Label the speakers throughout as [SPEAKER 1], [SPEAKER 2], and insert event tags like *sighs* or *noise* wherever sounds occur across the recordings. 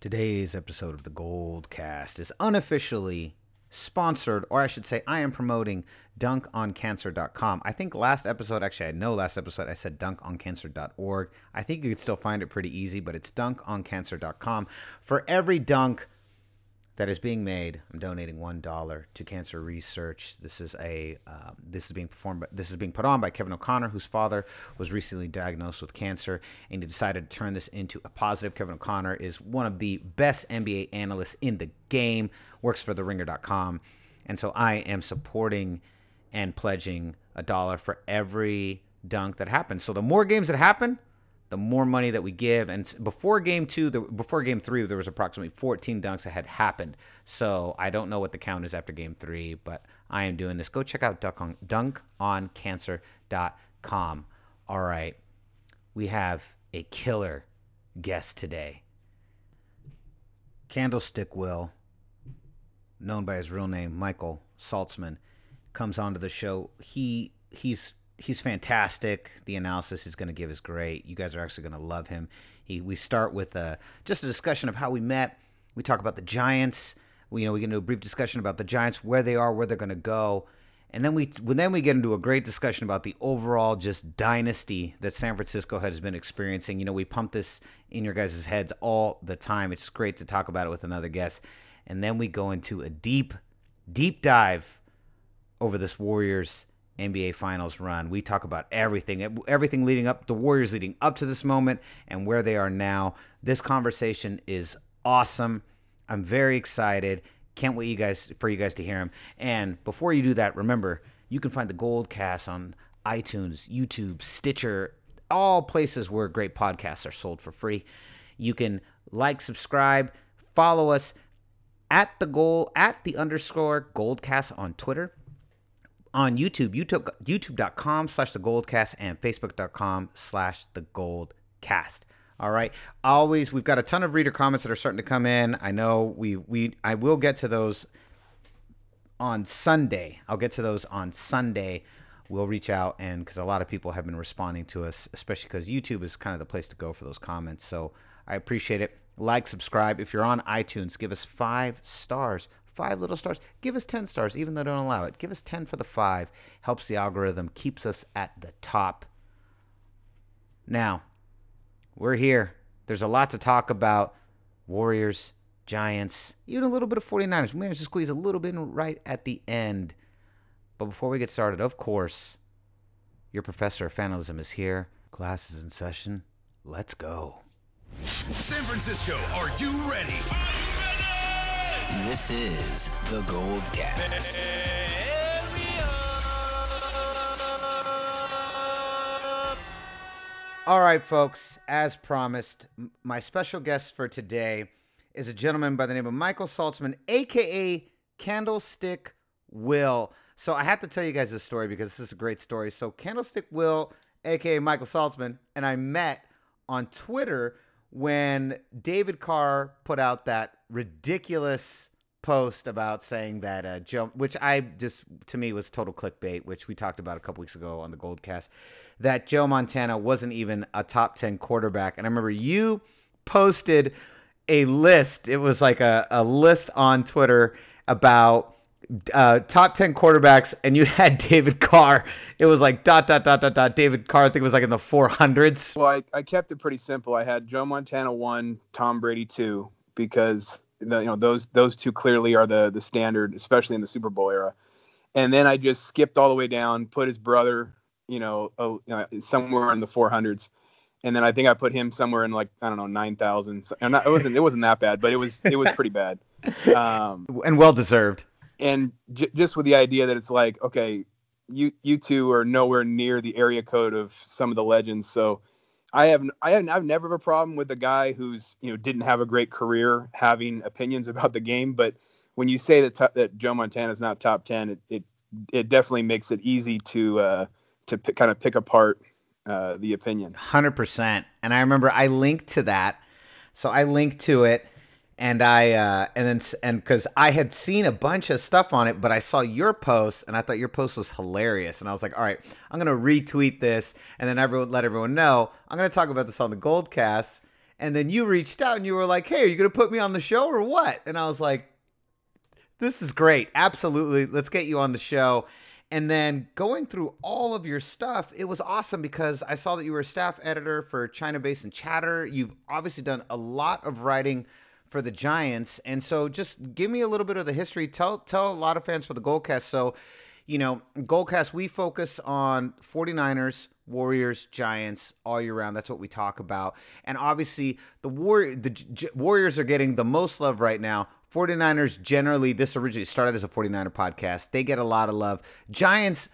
[SPEAKER 1] Today's episode of the Gold Cast is unofficially sponsored, or I should say, I am promoting dunkoncancer.com. I think last episode, actually, I know last episode I said dunkoncancer.org. I think you could still find it pretty easy, but it's dunkoncancer.com. For every dunk that is being made. I'm donating one dollar to cancer research. This is a uh, this is being performed. By, this is being put on by Kevin O'Connor, whose father was recently diagnosed with cancer, and he decided to turn this into a positive. Kevin O'Connor is one of the best NBA analysts in the game. Works for TheRinger.com, and so I am supporting and pledging a dollar for every dunk that happens. So the more games that happen, the more money that we give. And before game two, the, before game three, there was approximately 14 dunks that had happened. So I don't know what the count is after game three, but I am doing this. Go check out dunk on, dunkoncancer.com. All right. We have a killer guest today. Candlestick Will, known by his real name, Michael Saltzman, comes onto the show. He he's he's fantastic. The analysis he's going to give is great. You guys are actually going to love him. He, we start with uh, just a discussion of how we met. We talk about the Giants. We, you know, we get into a brief discussion about the Giants, where they are, where they're going to go, and then we then we get into a great discussion about the overall just dynasty that San Francisco has been experiencing. You know, we pump this in your guys' heads all the time. It's great to talk about it with another guest, and then we go into a deep, deep dive over this Warriors NBA Finals run. We talk about everything, everything leading up, the Warriors leading up to this moment, and where they are now. This conversation is awesome. I'm very excited. Can't wait you guys for you guys to hear him. And before you do that, remember you can find the Gold Cast on iTunes, YouTube, Stitcher, all places where great podcasts are sold for free. You can like, subscribe, follow us at the goal at the underscore Goldcast on Twitter on YouTube, YouTube youtube.com slash the goldcast and facebook.com slash the goldcast. All right. Always, we've got a ton of reader comments that are starting to come in. I know we we I will get to those on Sunday. I'll get to those on Sunday. We'll reach out and because a lot of people have been responding to us, especially because YouTube is kind of the place to go for those comments. So I appreciate it. Like, subscribe. If you're on iTunes, give us five stars five little stars. Give us 10 stars, even though don't allow it. Give us 10 for the five. Helps the algorithm, keeps us at the top. Now, we're here. There's a lot to talk about. Warriors, Giants, even a little bit of 49ers. We managed to squeeze a little bit right at the end. But before we get started, of course, your professor of fanalism is here. Class is in session. Let's go.
[SPEAKER 2] San Francisco, are you ready?
[SPEAKER 3] This is the Gold Cast.
[SPEAKER 1] All right, folks, as promised, my special guest for today is a gentleman by the name of Michael Saltzman, aka Candlestick Will. So I have to tell you guys this story because this is a great story. So Candlestick Will, aka Michael Saltzman, and I met on Twitter when David Carr put out that ridiculous post about saying that uh, Joe, which I just to me was total clickbait, which we talked about a couple weeks ago on the Goldcast, that Joe Montana wasn't even a top ten quarterback, and I remember you posted a list. It was like a, a list on Twitter about uh, top 10 quarterbacks and you *laughs* had David Carr. It was like dot, dot, dot, dot, dot. David Carr, I think it was like in the 400s.
[SPEAKER 4] Well, I, I kept it pretty simple. I had Joe Montana one, Tom Brady two, because the, you know those those two clearly are the the standard, especially in the Super Bowl era. And then I just skipped all the way down, put his brother, you know, uh, somewhere in the 400s, and then I think I put him somewhere in like I don't know 9,000. And it wasn't it wasn't that bad, but it was it was pretty bad. *laughs*
[SPEAKER 1] Um, and well deserved.
[SPEAKER 4] And j- just with the idea that it's like, okay, you you two are nowhere near the area code of some of the legends, so I have I have I've never have a problem with a guy who's you know didn't have a great career having opinions *laughs* about the game, but when you say that t- that Joe Montana is not top ten, it, it it definitely makes it easy to uh, to p- kind of pick apart uh, the opinion.
[SPEAKER 1] Hundred percent. And I remember I linked to that, so I linked to it and I uh, and then and because I had seen a bunch of stuff on it, but I saw your post and I thought your post was hilarious, and I was like, all right, I'm gonna retweet this, and then everyone let everyone know I'm gonna talk about this on the Goldcast, And then you reached out and you were like, "Hey, are you to put me on the show or what?" And I was like, "This is great. Absolutely. Let's get you on the show." And then going through all of your stuff, it was awesome because I saw that you were a staff editor for China Basin Chatter. You've obviously done a lot of writing for the Giants. And so just give me a little bit of the history. Tell tell a lot of fans for the Goldcast. So, you know, Goldcast, we focus on 49ers, Warriors, Giants all year round. That's what we talk about. And obviously, the War the Warriors are getting the most love right now. 49ers generally this originally started as a 49er podcast. They get a lot of love. Giants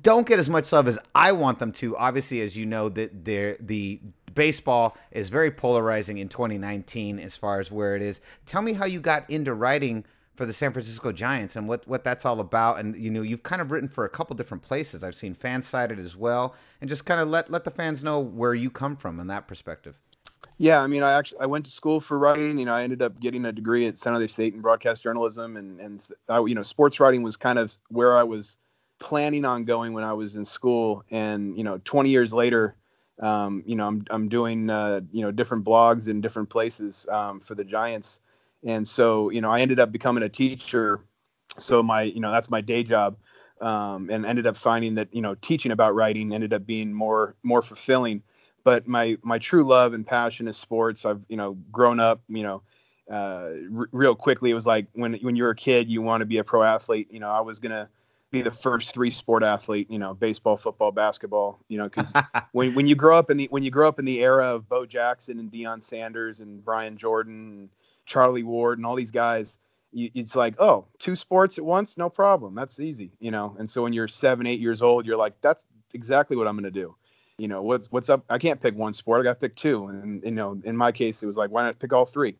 [SPEAKER 1] don't get as much love as I want them to. Obviously, as you know, that they're the the baseball is very polarizing in 2019 as far as where it is. Tell me how you got into writing for the San Francisco Giants and what what that's all about. And you know, you've kind of written for a couple different places. I've seen FanSided as well, and just kind of let let the fans know where you come from in that perspective.
[SPEAKER 4] Yeah, I mean, I actually I went to school for writing. You know, I ended up getting a degree at San Jose State in broadcast journalism, and and I, you know, sports writing was kind of where I was planning on going when I was in school. And you know, 20 years later, um, you know, I'm I'm doing uh, you know different blogs in different places um, for the Giants, and so you know, I ended up becoming a teacher. So my you know that's my day job. Um, and ended up finding that you know teaching about writing ended up being more more fulfilling but my my true love and passion is sports. I've you know grown up you know uh, r- real quickly. It was like when when you're a kid, you want to be a pro athlete. You know, I was gonna be the first three sport athlete. You know, baseball, football, basketball. You know, because *laughs* when when you grow up in the when you grow up in the era of Bo Jackson and Deion Sanders and Brian Jordan and Charlie Ward and all these guys. You, it's like, oh, two sports at once, no problem. That's easy, you know. And so when you're seven, eight years old, you're like, that's exactly what I'm going to do you know what's what's up i can't pick one sport i got to pick two and you know in my case it was like why not pick all three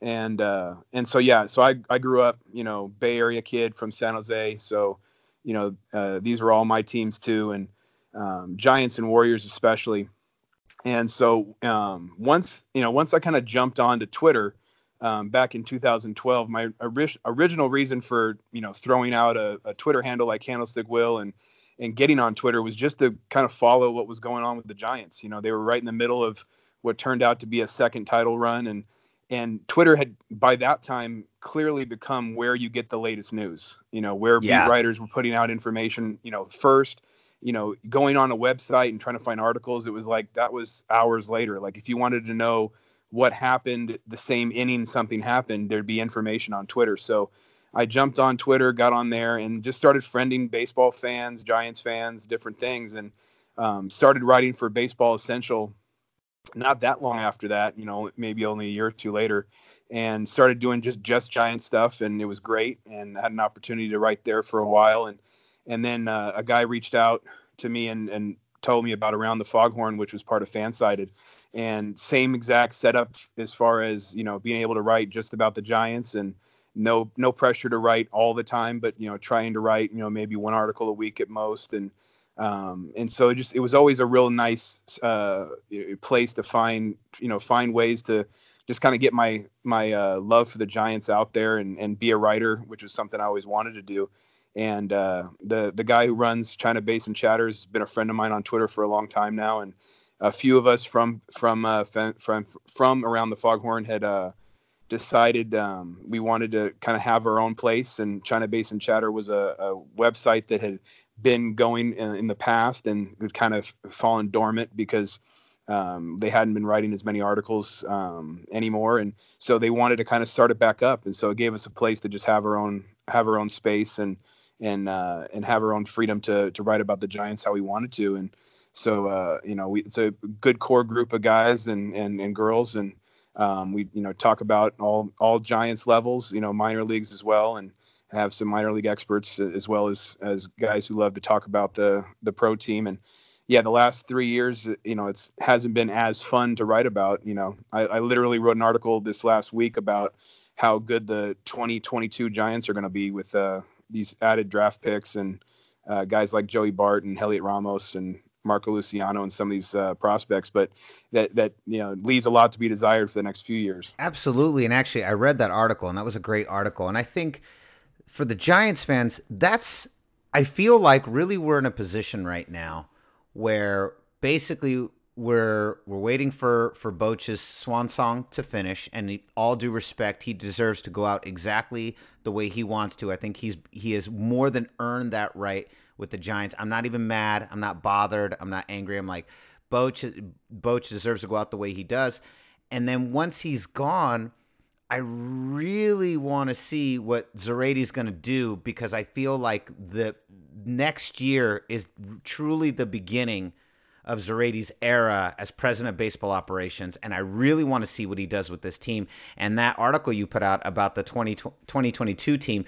[SPEAKER 4] and uh and so yeah so i i grew up you know bay area kid from san jose so you know uh, these were all my teams too and um, giants and warriors especially and so um, once you know once i kind of jumped onto twitter um, back in 2012 my ori- original reason for you know throwing out a, a twitter handle like candlestick will and and getting on Twitter was just to kind of follow what was going on with the Giants. You know, they were right in the middle of what turned out to be a second title run, and and Twitter had by that time clearly become where you get the latest news. You know, where yeah. beat writers were putting out information. You know, first. You know, going on a website and trying to find articles, it was like that was hours later. Like if you wanted to know what happened the same inning something happened, there'd be information on Twitter. So I jumped on Twitter, got on there, and just started friending baseball fans, Giants fans, different things, and um, started writing for Baseball Essential. Not that long after that, you know, maybe only a year or two later, and started doing just just Giant stuff, and it was great. And had an opportunity to write there for a while, and and then uh, a guy reached out to me and and told me about Around the Foghorn, which was part of Fansided, and same exact setup as far as you know being able to write just about the Giants and no no pressure to write all the time, but you know trying to write you know maybe one article a week at most, and um, and so it just it was always a real nice uh, place to find you know find ways to just kind of get my my uh, love for the Giants out there and and be a writer, which is something I always wanted to do. And uh, the the guy who runs China Basin Chatters has been a friend of mine on Twitter for a long time now, and a few of us from from uh, from from around the Foghorn had uh, decided um, we wanted to kind of have our own place. And China Basin Chatter was a, a website that had been going in, in, the past and kind of fallen dormant because um, they hadn't been writing as many articles um, anymore. And so they wanted to kind of start it back up. And so it gave us a place to just have our own have our own space and and uh, and have our own freedom to to write about the Giants how we wanted to. And so uh, you know, we, it's a good core group of guys and and, and girls and um, we you know talk about all all Giants levels, you know minor leagues as well, and have some minor league experts as well as as guys who love to talk about the the pro team. And yeah, the last three years, you know, it's hasn't been as fun to write about. You know, I, I literally wrote an article this last week about how good the 2022 Giants are going to be with uh, these added draft picks and uh, guys like Joey Bart and Heliot Ramos and Marco Luciano and some of these uh, prospects, but that that you know leaves a lot to be desired for the next few years.
[SPEAKER 1] Absolutely, and actually, I read that article, and that was a great article. And I think for the Giants fans, that's I feel like really we're in a position right now where basically we're we're waiting for for Boch's swan song to finish, and he, all due respect, he deserves to go out exactly the way he wants to. I think he's he has more than earned that right with the Giants. I'm not even mad. I'm not bothered. I'm not angry. I'm like Boch Boch deserves to go out the way he does, and then once he's gone. I really want to see what Zaidi's going to do because I feel like the next year is truly the beginning of Zaidi's era as president of baseball operations, and I really want to see what he does with this team. And that article you put out about the 20, 2022 team,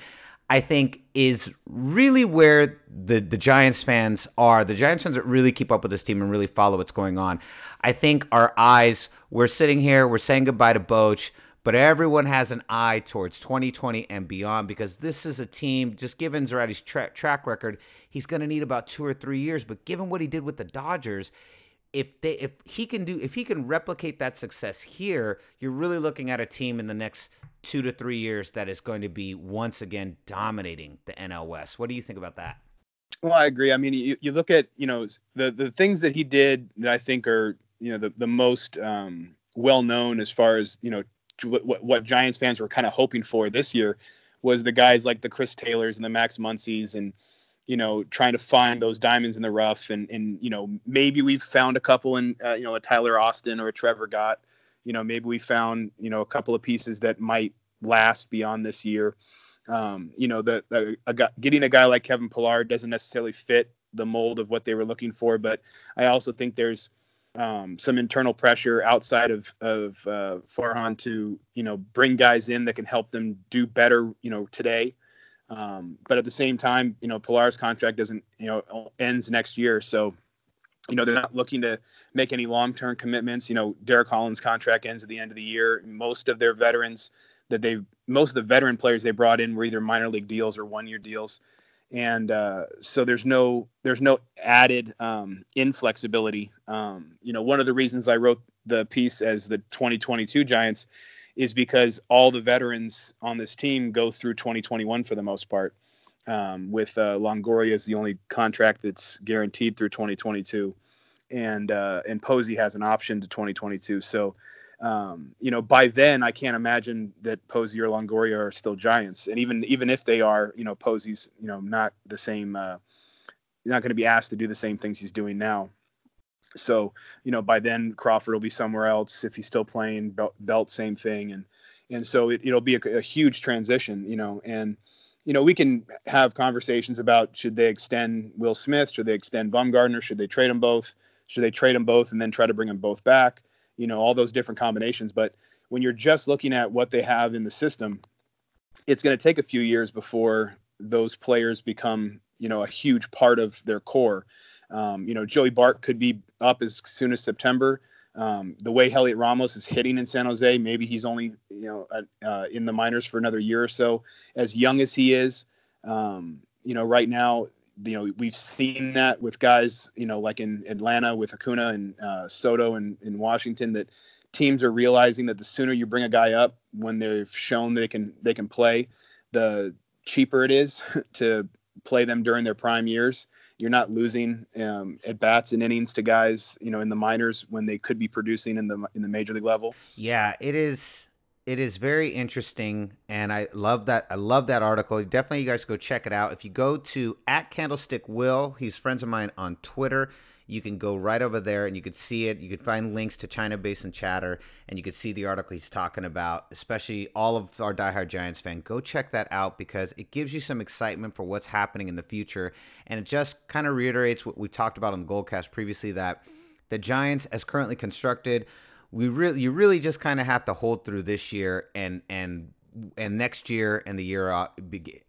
[SPEAKER 1] I think, is really where the, the Giants fans are. The Giants fans that really keep up with this team and really follow what's going on. I think our eyes, we're sitting here, we're saying goodbye to Boch but everyone has an eye towards 2020 and beyond because this is a team, just given Zaidi's tra- track record, he's going to need about two or three years. But given what he did with the Dodgers, if they if he can do if he can replicate that success here, you're really looking at a team in the next two to three years that is going to be once again dominating the NL West. What do you think about that?
[SPEAKER 4] Well, I agree. I mean, you, you look at you know the the things that he did that I think are you know the the most um, well known as far as you know what, what Giants fans were kind of hoping for this year was the guys like the Chris Taylors and the Max Muncies and you know trying to find those diamonds in the rough and and you know maybe we've found a couple in uh, you know a Tyler Austin or a Trevor Gott. You know maybe we found you know a couple of pieces that might last beyond this year. Um, you know the, the a, getting a guy like Kevin Pillar doesn't necessarily fit the mold of what they were looking for but I also think there's um, some internal pressure outside of of uh, Farhan to you know bring guys in that can help them do better you know today. Um, but at the same time, you know Pillar's contract doesn't you know ends next year, so you know they're not looking to make any long-term commitments. You know Derek Holland's contract ends at the end of the year. Most of their veterans that they most of the veteran players they brought in were either minor league deals or one-year deals and uh, so there's no there's no added um, inflexibility. Um, you know, one of the reasons I wrote the piece as the 2022 Giants is because all the veterans on this team go through 2021 for the most part. Um, with uh, Longoria is the only contract that's guaranteed through 2022, and uh, and Posey has an option to 2022. So um, you know, by then I can't imagine that Posey or Longoria are still Giants, and even even if they are, you know, Posey's you know not the same, uh, not going to be asked to do the same things he's doing now. So you know, by then Crawford will be somewhere else if he's still playing. Belt, same thing, and and so it, will be a, a huge transition, you know, and you know, we can have conversations about should they extend Will Smith, should they extend Bumgarner, should they trade them both, should they trade them both and then try to bring them both back you know, all those different combinations. But when you're just looking at what they have in the system, it's going to take a few years before those players become, you know, a huge part of their core. Um, you know, Joey Bart could be up as soon as September. Um, the way Heliot Ramos is hitting in San Jose, maybe he's only, you know, uh, in the minors for another year or so. As young as he is, um, you know, right now you know we've seen that with guys you know like in Atlanta with Acuna and uh, Soto and in Washington that teams are realizing that the sooner you bring a guy up when they've shown they can they can play, the cheaper it is *laughs* to play them during their prime years. You're not losing um, at bats and innings to guys you know in the minors when they could be producing in the in the major league level.
[SPEAKER 1] Yeah, it is it is very interesting and i love that i love that article. Definitely you guys go check it out. If you go to at candlestick will he's friends of mine on twitter. You can go right over there and you could see it. You could find links to china basin chatter and you could see the article he's talking about especially all of our diehard giants fan. Go check that out because it gives you some excitement for what's happening in the future and it just kind of reiterates what we talked about on the goldcast previously that the giants as currently constructed we really you really just kind of have to hold through this year and and and next year and the year uh,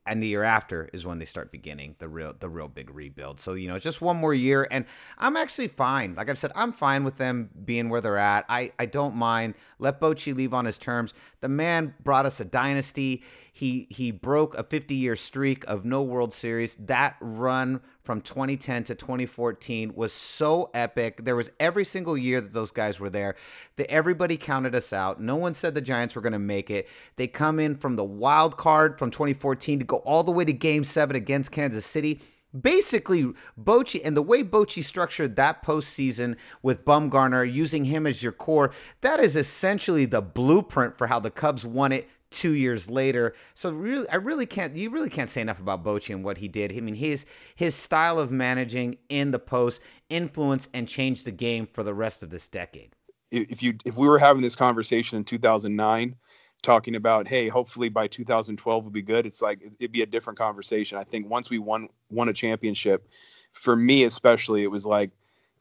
[SPEAKER 1] and the year after is when they start beginning the real the real big rebuild. So you know, just one more year, and I'm actually fine. Like I've said, I'm fine with them being where they're at. I I don't mind. Let Bochy leave on his terms. The man brought us a dynasty. He he broke a 50 year streak of no World Series. That run from 2010 to 2014 was so epic. There was every single year that those guys were there. That everybody counted us out. No one said the Giants were going to make it. They come in from the wild card from 2014 to go all the way to Game Seven against Kansas City basically Bochy and the way Bochy structured that postseason with Bumgarner using him as your core, that is essentially the blueprint for how the Cubs won it two years later. So really, I really can't. You really can't say enough about Bochy and what he did. I mean, his his style of managing in the post influenced and changed the game for the rest of this decade.
[SPEAKER 4] If you if we were having this conversation in 2009 talking about hey hopefully by 2012 we'll be good it's like it'd be a different conversation i think once we won won a championship for me especially it was like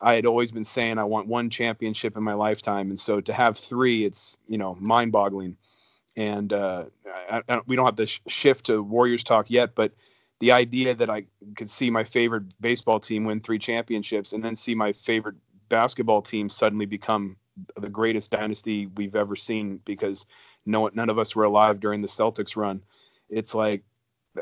[SPEAKER 4] i had always been saying i want one championship in my lifetime and so to have three it's you know mind boggling and uh, I, I, we don't have to sh- shift to warriors talk yet but the idea that i could see my favorite baseball team win three championships and then see my favorite basketball team suddenly become the greatest dynasty we've ever seen because no none of us were alive during the Celtics run. It's like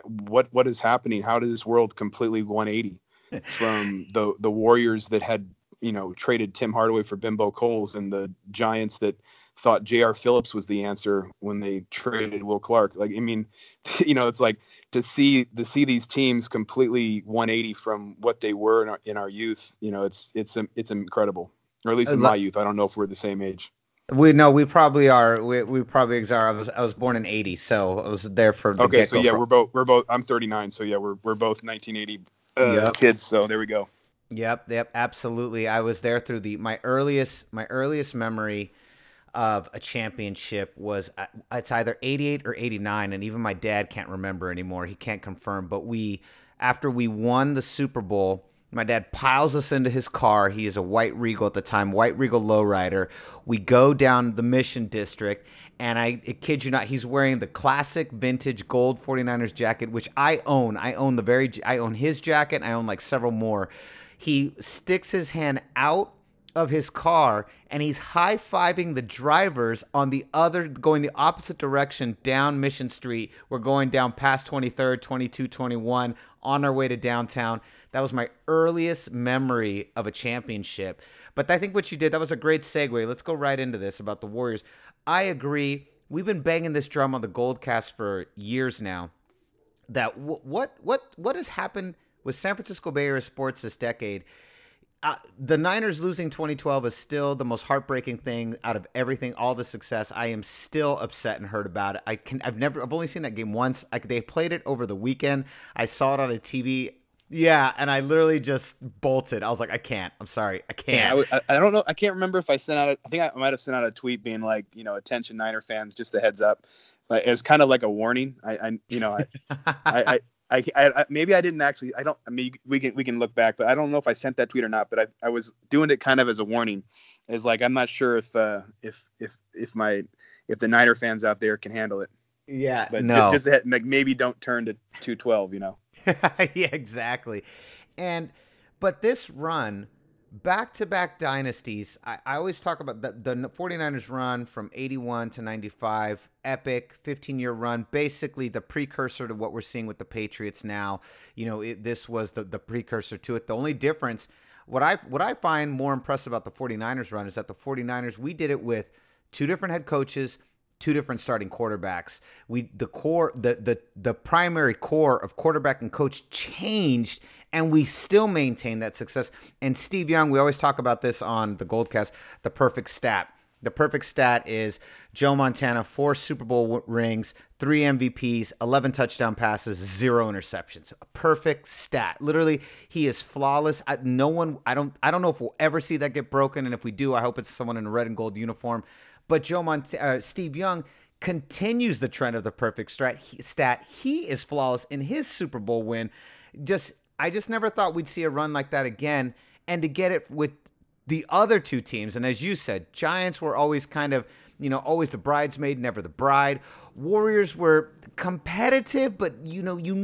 [SPEAKER 4] what what is happening? How does this world completely 180 *laughs* from the the Warriors that had you know traded Tim Hardaway for Bimbo Coles and the Giants that thought J.R. Phillips was the answer when they traded Will Clark. Like I mean, *laughs* you know, it's like to see to see these teams completely 180 from what they were in our, in our youth. You know, it's it's it's incredible. Or at least in my youth. I don't know if we're the same age.
[SPEAKER 1] We no, we probably are. We, we probably are. I was I was born in '80, so I was there for. The
[SPEAKER 4] okay, so yeah, we're both we're both. I'm 39, so yeah, we're we're both 1980 uh, yep. kids. So there we go.
[SPEAKER 1] Yep, yep, absolutely. I was there through the my earliest my earliest memory of a championship was uh, it's either 88 or 89 and even my dad can't remember anymore. He can't confirm, but we after we won the Super Bowl, my dad piles us into his car. He is a white Regal at the time, white Regal lowrider. We go down the Mission District, and I, I kid you not, he's wearing the classic vintage gold 49ers jacket, which I own. I own the very, I own his jacket. I own like several more. He sticks his hand out of his car and he's high fiving the drivers on the other, going the opposite direction down Mission Street. We're going down past 23rd, 22, 21 on our way to downtown. That was my earliest memory of a championship. But I think what you did, that was a great segue. Let's go right into this about the Warriors. I agree. We've been banging this drum on the Goldcast for years now. That w- what what what has happened with San Francisco Bay Area sports this decade? Uh, the Niners losing 2012 is still the most heartbreaking thing out of everything, all the success. I am still upset and hurt about it. I can, I've never, I've only seen that game once. I, they played it over the weekend. I saw it on a TV. Yeah, and I literally just bolted. I was like, I can't. I'm sorry, I can't.
[SPEAKER 4] Yeah, I, I, don't know. I can't remember if I sent out. A, I think I might have sent out a tweet being like, you know, attention Niner fans, just a heads up, like as kind of like a warning. I, I you know, I, *laughs* I, I, I, maybe I didn't actually. I don't. I mean, we can we can look back, but I don't know if I sent that tweet or not. But I, I was doing it kind of as a warning, as like I'm not sure if uh if if if my if the Niner fans out there can handle it.
[SPEAKER 1] Yeah,
[SPEAKER 4] but
[SPEAKER 1] no.
[SPEAKER 4] just, just like maybe don't turn to 212. You know. *laughs*
[SPEAKER 1] yeah, exactly. And but this run, back to back dynasties, I, I, always talk about the, the 49ers run from 81 to 95, epic 15 year run, basically the precursor to what we're seeing with the Patriots now. You know, it, this was the, the precursor to it. The only difference, what I what I find more impressive about the 49ers run is that the 49ers, we did it with two different head coaches two different starting quarterbacks. We the core the the the primary core of quarterback and coach changed and we still maintain that success. And Steve Young, we always talk about this on the Goldcast, the perfect stat. The perfect stat is Joe Montana, four Super Bowl rings, three MVPs, 11 touchdown passes, zero interceptions. A perfect stat. Literally, he is flawless. I, no one, I don't, I don't know if we'll ever see that get broken. And if we do, I hope it's someone in a red and gold uniform. But Joe Mont- uh, Steve Young continues the trend of the perfect he, stat. He is flawless in his Super Bowl win. Just I just never thought we'd see a run like that again. And to get it with the other two teams, and as you said, Giants were always kind of you know, always the bridesmaid, never the bride. Warriors were competitive, but you know, you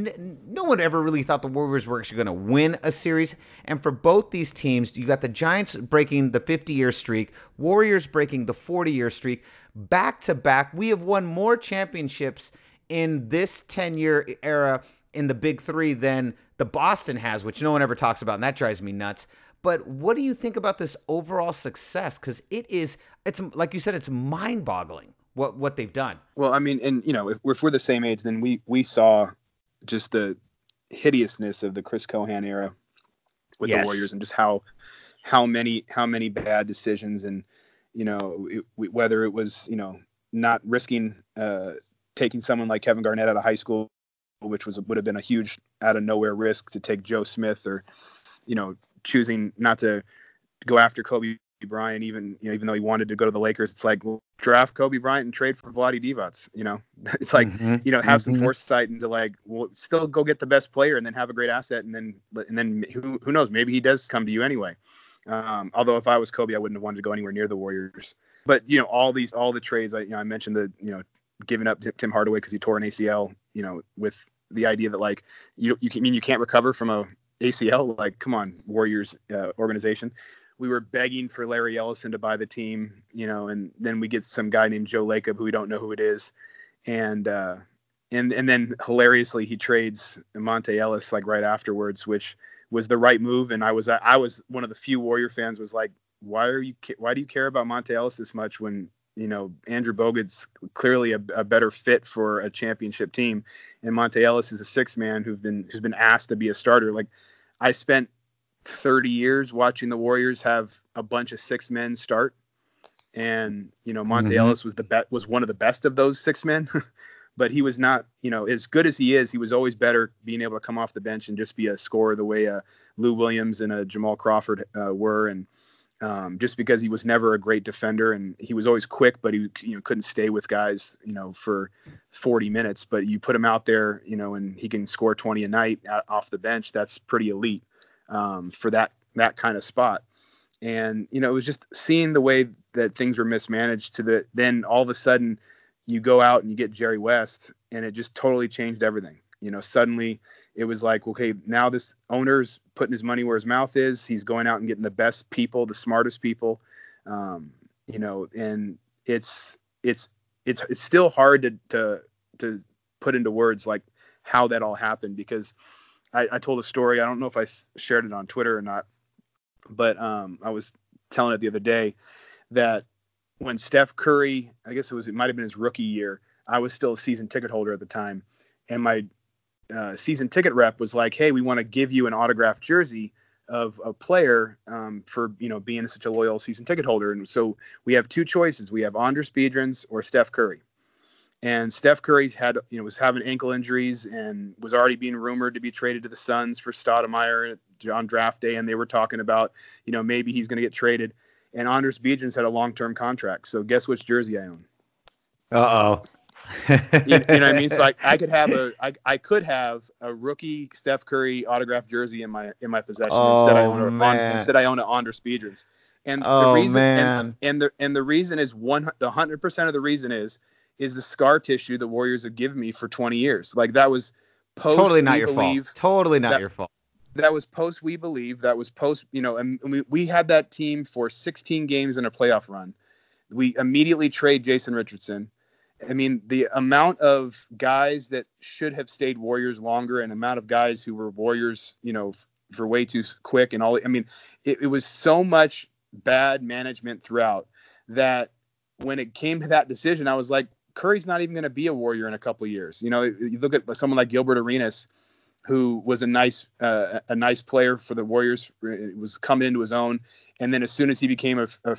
[SPEAKER 1] no one ever really thought the Warriors were actually going to win a series. And for both these teams, you got the Giants breaking the 50-year streak, Warriors breaking the 40-year streak, back to back. We have won more championships in this 10-year era in the Big 3 than the Boston has, which no one ever talks about, and that drives me nuts. But what do you think about this overall success? Because it is, it's like you said, it's mind-boggling what what they've done.
[SPEAKER 4] Well, I mean, and you know, if, if we're the same age, then we we saw just the hideousness of the Chris Cohan era with
[SPEAKER 1] Yes.
[SPEAKER 4] the Warriors and just how how many how many bad decisions and you know it, we- whether it was you know not risking uh, taking someone like Kevin Garnett out of high school, which was would have been a huge out of nowhere risk to take Joe Smith or you know choosing not to go after Kobe Bryant even you know even though he wanted to go to the Lakers. It's like well, draft Kobe Bryant and trade for Vlade Divac. You know *laughs* it's like
[SPEAKER 1] Mhm.
[SPEAKER 4] you know have some
[SPEAKER 1] Mhm.
[SPEAKER 4] foresight into like well still go get the best player and then have a great asset and then and then who who knows maybe he does come to you anyway um, although if I was Kobe I wouldn't have wanted to go anywhere near the Warriors but you know all these all the trades I you know I mentioned the you know giving up Tim- Hardaway because he tore an ACL you know with the idea that like you you mean you can't recover from a ACL like come on Warriors uh, organization. We were begging for Larry Ellison to buy the team, you know, and then we get some guy named Joe Lacob who we don't know who it is, and uh, and and then hilariously he trades Monta Ellis like right afterwards, which was the right move. And I was I was one of the few Warrior fans was like, why are you why do you care about Monta Ellis this much when you know Andrew Bogut's clearly a, a better fit for a championship team, and Monta Ellis is a six man who's been who's been asked to be a starter. Like I spent 30 years watching the Warriors have a bunch of six men start. And, you know, Monte
[SPEAKER 1] Mhm.
[SPEAKER 4] Ellis was the be- was one of the best of those six men, *laughs* but he was not, you know, as good as he is, he was always better being able to come off the bench and just be a scorer the way uh, Lou Williams and uh, Jamal Crawford uh, were. And um, just because he was never a great defender and he was always quick, but he, you know, couldn't stay with guys, you know, for 40 minutes, but you put him out there, you know, and he can score 20 a night off the bench. That's pretty elite um, for that that kind of spot. And you know, it was just seeing the way that things were mismanaged to the then all of a sudden you go out and you get Jerry West and it just totally changed everything. You know, suddenly it was like, okay, now this owner's putting his money where his mouth is. He's going out and getting the best people, the smartest people. Um, you know, and it's it's it's it's still hard to to to put into words like how that all happened because I, I told a story. I don't know if I shared it on Twitter or not, but um, I was telling it the other day that when Steph Curry, I guess it was, it might have been his rookie year. I was still a season ticket holder at the time, and my uh, season ticket rep was like, "Hey, we want to give you an autographed jersey of a player um, for you know being such a loyal season ticket holder." And so we have two choices: we have Andris Biedrins or Steph Curry and Steph Curry's had you know was having ankle injuries and was already being rumored to be traded to the Suns for Stoudemire on draft day, and they were talking about you know maybe he's going to get traded. And Andris Biedrins had a long-term contract, so guess which jersey I own?
[SPEAKER 1] Uh oh.
[SPEAKER 4] You, you know what I mean? So I, I could have a *laughs* I, I could have a rookie Steph Curry autographed jersey in my in my possession instead I
[SPEAKER 1] Oh,
[SPEAKER 4] own a, instead I own an Andris Biedrins. And
[SPEAKER 1] Oh,
[SPEAKER 4] the reason
[SPEAKER 1] man.
[SPEAKER 4] and, and the and the reason is one the hundred percent of the reason is is the scar tissue the Warriors have given me for 20 years. Like that was post
[SPEAKER 1] totally not your
[SPEAKER 4] believe,
[SPEAKER 1] fault. Totally not
[SPEAKER 4] that-
[SPEAKER 1] your fault.
[SPEAKER 4] That was post we believe. That was post you know, and we, we had that team for 16 games in a playoff run. We immediately trade Jason Richardson. I mean, the amount of guys that should have stayed Warriors longer and amount of guys who were Warriors, you know, f- for way too quick and all. I mean, it, it was so much bad management throughout that when it came to that decision, I was like, Curry's not even going to be a Warrior in a couple years. You know, you look at someone like Gilbert Arenas, who was a nice uh, a nice player for the Warriors, was coming into his own, and then as soon as he became a, a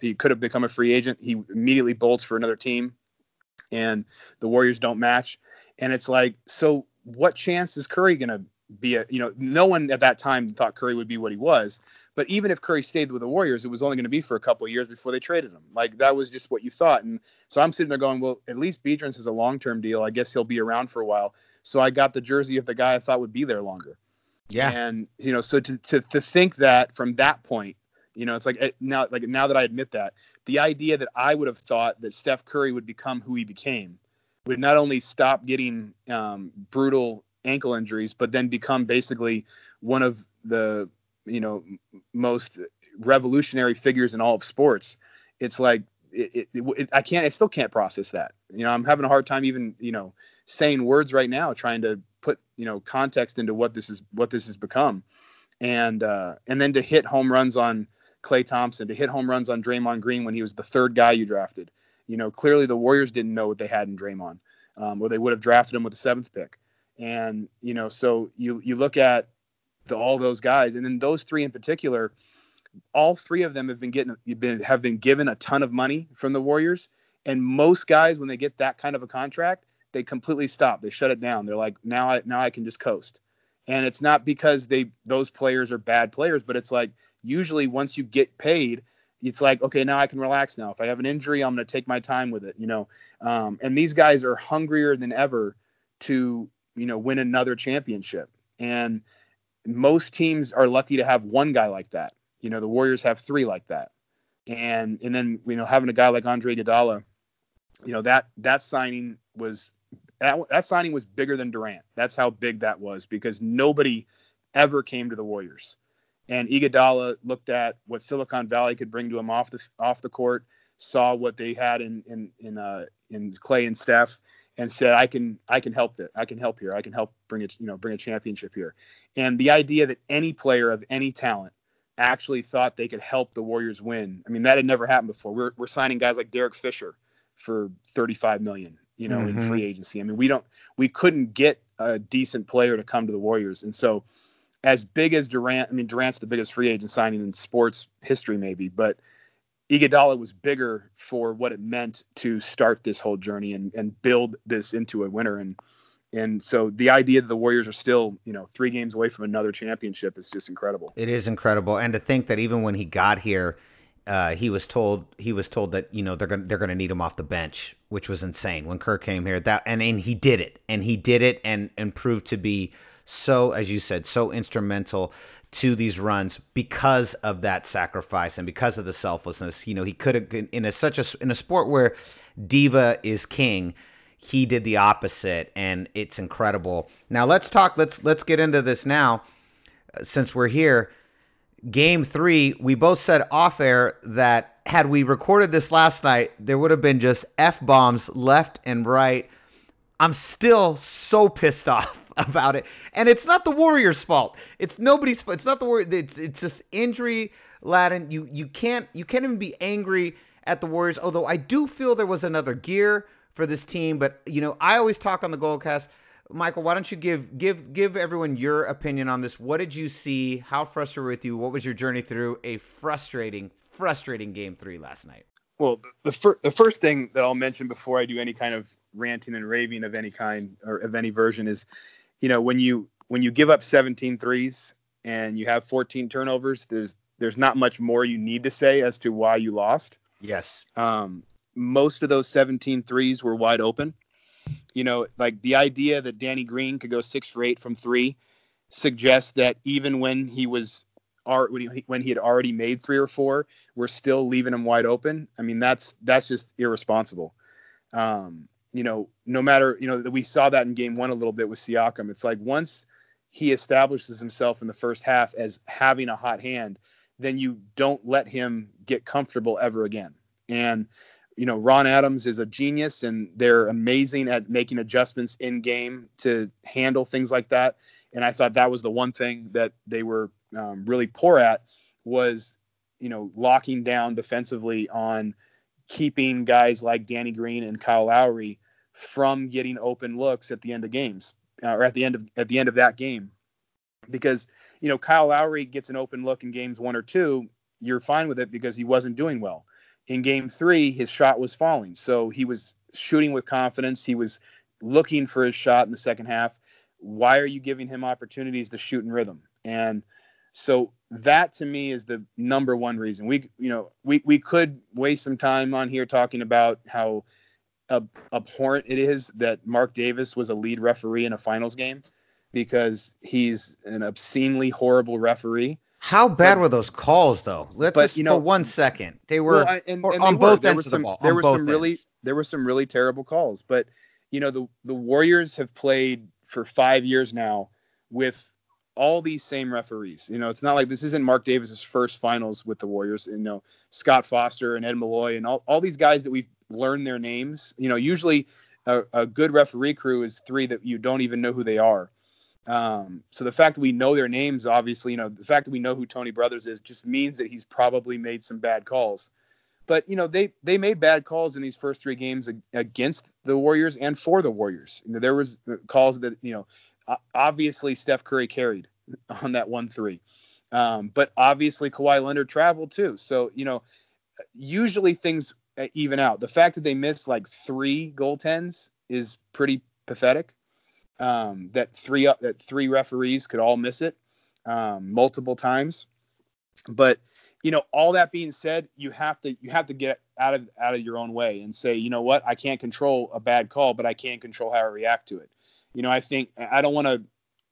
[SPEAKER 4] he could have become a free agent, he immediately bolts for another team, and the Warriors don't match, and it's like, so what chance is Curry going to be a you know no one at that time thought Curry would be what he was. But even if Curry stayed with the Warriors, it was only going to be for a couple of years before they traded him. Like that was just what you thought. And so I'm sitting there going, well, at least Biedrins has a long-term deal. I guess he'll be around for a while. So I got the jersey of the guy I thought would be there longer.
[SPEAKER 1] Yeah.
[SPEAKER 4] And you know, so to to to think that from that point, you know, it's like eh, now like now that I admit that, the idea that I would have thought that Steph Curry would become who he became would not only stop getting um, brutal ankle injuries, but then become basically one of the you know most revolutionary figures in all of sports. It's like it, it, it, I can't, I still can't process that. You know, I'm having a hard time even you know saying words right now, trying to put you know context into what this is what this has become, and uh, and then to hit home runs on Klay Thompson, to hit home runs on Draymond Green when he was the third guy you drafted. You know, clearly the Warriors didn't know what they had in Draymond, um, or they would have drafted him with the seventh pick. And you know, so you you look at the, all those guys, and then those three in particular, all three of them have been getting been, have been given a ton of money from the Warriors. And most guys, when they get that kind of a contract, they completely stop. They shut it down. They're like, now I now I can just coast. And it's not because they those players are bad players, but it's like usually once you get paid, it's like okay now I can relax now. If I have an injury, I'm going to take my time with it, you know. Um, and these guys are hungrier than ever to you know win another championship. And most teams are lucky to have one guy like that. You know, the Warriors have three like that. And and then you know having a guy like Andre Iguodala, you know that that signing was that that signing was bigger than Durant. That's how big that was because nobody ever came to the Warriors. And Iguodala looked at what Silicon Valley could bring to him off the off the court, saw what they had in in in uh, in Klay and Steph, and said, "I can I can help that. I can help here. I can help bring it you know bring a championship here." And the idea that any player of any talent actually thought they could help the Warriors win. I mean, that had never happened before. We're we're signing guys like Derek Fisher for 35 million, you know, mm-hmm. in free agency. I mean, we don't we couldn't get a decent player to come to the Warriors. And so as big as Durant, I mean, Durant's the biggest free agent signing in sports history, maybe, but Iguodala was bigger for what it meant to start this whole journey and, and build this into a winner. And and so the idea that the Warriors are still, you know, three games away from another championship is just incredible.
[SPEAKER 1] It is incredible, and to think that even when he got here, uh, he was told he was told that you know they're gonna they're gonna need him off the bench, which was insane when Kirk came here. That and and he did it, and he did it, and and proved to be so, as you said, so instrumental to these runs because of that sacrifice and because of the selflessness. You know, he could have in a such a in a sport where diva is king. He did the opposite, and it's incredible. Now let's talk. Let's let's get into this now, uh, since we're here. Game three, we both said off air that had we recorded this last night, there would have been just f bombs left and right. I'm still so pissed *laughs* off *laughs* about it. And it's not the Warriors' fault. It's nobody's fault. It's not the Warriors. It's it's just injury laden. You you can't you can't even be angry at the Warriors. Although I do feel there was another gear for this team. But you know, I always talk on the Goldcast. Michael, why don't you give give give everyone your opinion on this? What did you see? How frustrated with you? What was your journey through a frustrating, frustrating game three last night?
[SPEAKER 4] Well, the, fir- the first thing that I'll mention before I do any kind of ranting and raving of any kind or of any version is you know, when you when you give up 17 threes and you have 14 turnovers, there's there's not much more you need to say as to why you lost.
[SPEAKER 1] Yes.
[SPEAKER 4] Um, most of those 17 threes were wide open. You know, like the idea that Danny Green could go six for eight from three suggests that even when he was when he, when he had already made three or four, we're still leaving him wide open. I mean, that's that's just irresponsible. Um, you know, no matter, you know, that we saw that in game one a little bit with Siakam. It's like once he establishes himself in the first half as having a hot hand, then you don't let him get comfortable ever again. And, you know, Ron Adams is a genius and they're amazing at making adjustments in game to handle things like that. And I thought that was the one thing that they were um, really poor at was, you know, locking down defensively on keeping guys like Danny Green and Kyle Lowry from getting open looks at the end of games uh, or at the end of at the end of that game. Because you know Kyle Lowry gets an open look in games 1 or 2 you're fine with it because he wasn't doing well. In game 3 his shot was falling. So he was shooting with confidence. He was looking for his shot in the second half. Why are you giving him opportunities to shoot in rhythm? And so that to me is the number one reason. We you know we we could waste some time on here talking about how abhorrent it is that Marc Davis was a lead referee in a finals game because he's an obscenely horrible referee.
[SPEAKER 1] How bad but, were those calls, though? Let's but, just you know, for one second. They were well, and, and on both ends of the ball.
[SPEAKER 4] There
[SPEAKER 1] were some
[SPEAKER 4] ends. really there were some really terrible calls, but you know the the Warriors have played for five years now with all these same referees. You know, it's not like this isn't Marc Davis's first finals with the Warriors. You know, Scott Foster and Ed Malloy and all, all these guys that we've learn their names. You know, usually a, a, good referee crew is three that you don't even know who they are. Um, so the fact that we know their names, obviously, you know, the fact that we know who Tony Brothers is just means that he's probably made some bad calls. But you know they they made bad calls in these first three games against the Warriors and for the Warriors. There was calls that you know obviously Steph Curry carried on that one three, um, but obviously Kawhi Leonard traveled too. So you know usually things even out. The fact that they missed like three goaltends is pretty pathetic. Um, that three that three referees could all miss it um, multiple times. But you know, all that being said, you have to you have to get out of out of your own way and say, you know what, I can't control a bad call, but I can control how I react to it. You know, I think I don't want to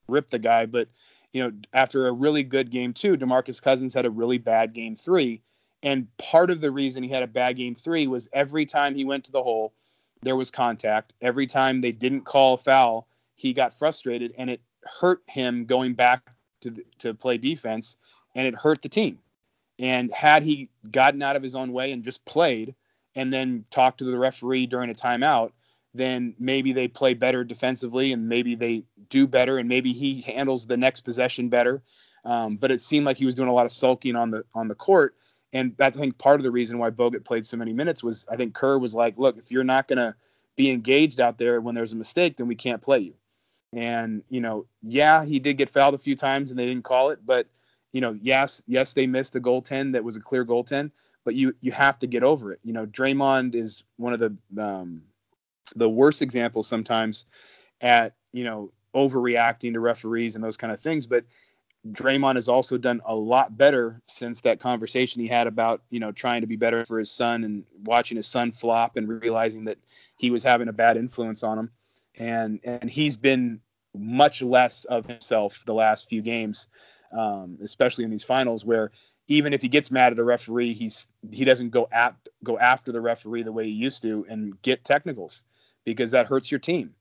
[SPEAKER 4] rip the guy, but you know, after a really good game two, DeMarcus Cousins had a really bad game three. And part of the reason he had a bad game three was every time he went to the hole, there was contact. Every time they didn't call a foul, he got frustrated and it hurt him going back to, to play defense and it hurt the team. And had he gotten out of his own way and just played and then talked to the referee during a timeout, then maybe they play better defensively and maybe they do better and maybe he handles the next possession better. Um, but it seemed like he was doing a lot of sulking on the on the court and that's I think part of the reason why Bogut played so many minutes was I think Kerr was like, look, if you're not gonna be engaged out there when there's a mistake, then we can't play you. And you know, yeah, he did get fouled a few times and they didn't call it, but you know, yes, yes, they missed the goaltend that was a clear goaltend, but you you have to get over it. You know, Draymond is one of the um, the worst examples sometimes at you know overreacting to referees and those kind of things, but Draymond has also done a lot better since that conversation he had about, you know, trying to be better for his son and watching his son flop and realizing that he was having a bad influence on him. And and he's been much less of himself the last few games, um, especially in these finals where even if he gets mad at a referee, he's he doesn't go at go after the referee the way he used to and get technicals because that hurts your team.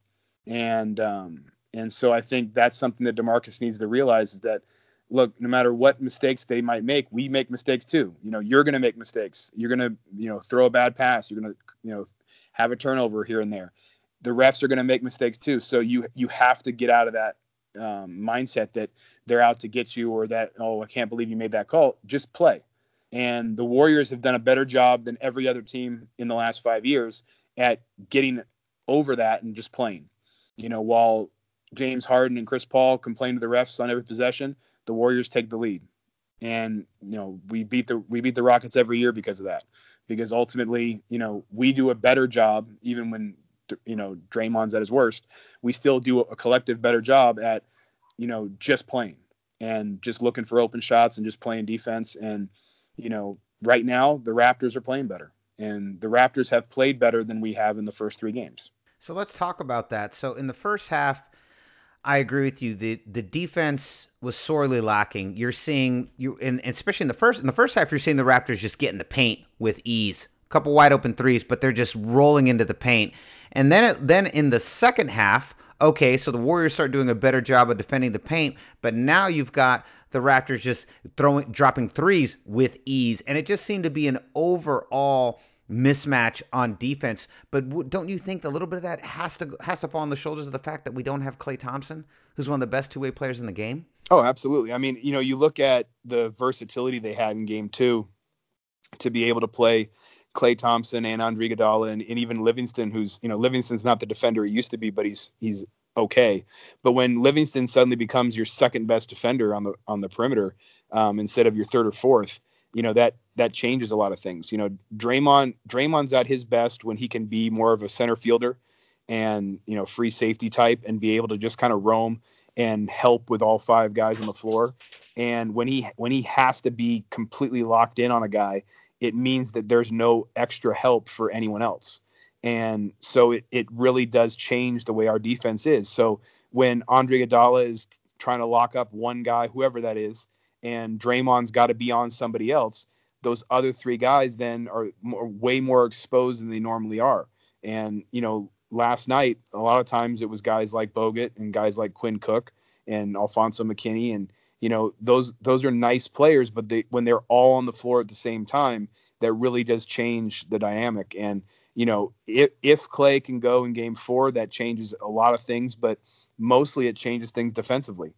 [SPEAKER 4] And um, and so I think that's something that DeMarcus needs to realize is that look, no matter what mistakes they might make, we make mistakes too. You know, you're going to make mistakes. You're going to, you know, throw a bad pass. You're going to, you know, have a turnover here and there. The refs are going to make mistakes too. So you you have to get out of that um, mindset that they're out to get you or that oh I can't believe you made that call. Just play. And the Warriors have done a better job than every other team in the last five years at getting over that and just playing. You know, while James Harden and Chris Paul complain to the refs on every possession, the Warriors take the lead. And you know, we beat the we beat the Rockets every year because of that. Because ultimately, you know, we do a better job even when you know Draymond's at his worst. We still do a collective better job at you know just playing and just looking for open shots and just playing defense. And you know, right now the Raptors are playing better, and the Raptors have played better than we have in the first three games.
[SPEAKER 1] So let's talk about that. So in the first half, I agree with you. the The defense was sorely lacking. You're seeing you, and especially in the first in the first half, you're seeing the Raptors just get in the paint with ease. A couple wide open threes, but they're just rolling into the paint. And then then in the second half, okay, so the Warriors start doing a better job of defending the paint, but now you've got the Raptors just throwing dropping threes with ease, and it just seemed to be an overall mismatch on defense. But don't you think a little bit of that has to has to fall on the shoulders of the fact that we don't have Klay Thompson, who's one of the best two way players in the game?
[SPEAKER 4] Oh, absolutely. I mean, you know, you look at the versatility they had in Game Two to be able to play Klay Thompson and Andre Iguodala and, and even Livingston, who's you know Livingston's not the defender he used to be, but he's he's okay. But when Livingston suddenly becomes your second best defender on the on the perimeter um, instead of your third or fourth, you know that that changes a lot of things. You know, Draymond Draymond's at his best when he can be more of a center fielder and you know free safety type and be able to just kind of roam and help with all five guys on the floor. And when he when he has to be completely locked in on a guy, it means that there's no extra help for anyone else. And so it, it really does change the way our defense is. So when Andre Iguodala is trying to lock up one guy, whoever that is, and Draymond's got to be on somebody else, those other three guys then are more, way more exposed than they normally are. And you know, last night a lot of times it was guys like Bogut and guys like Quinn Cook and Alfonzo McKinnie. and you know those those are nice players, but they when they're all on the floor at the same time, that really does change the dynamic. And you know, if if Klay can go in Game Four, that changes a lot of things, but mostly it changes things defensively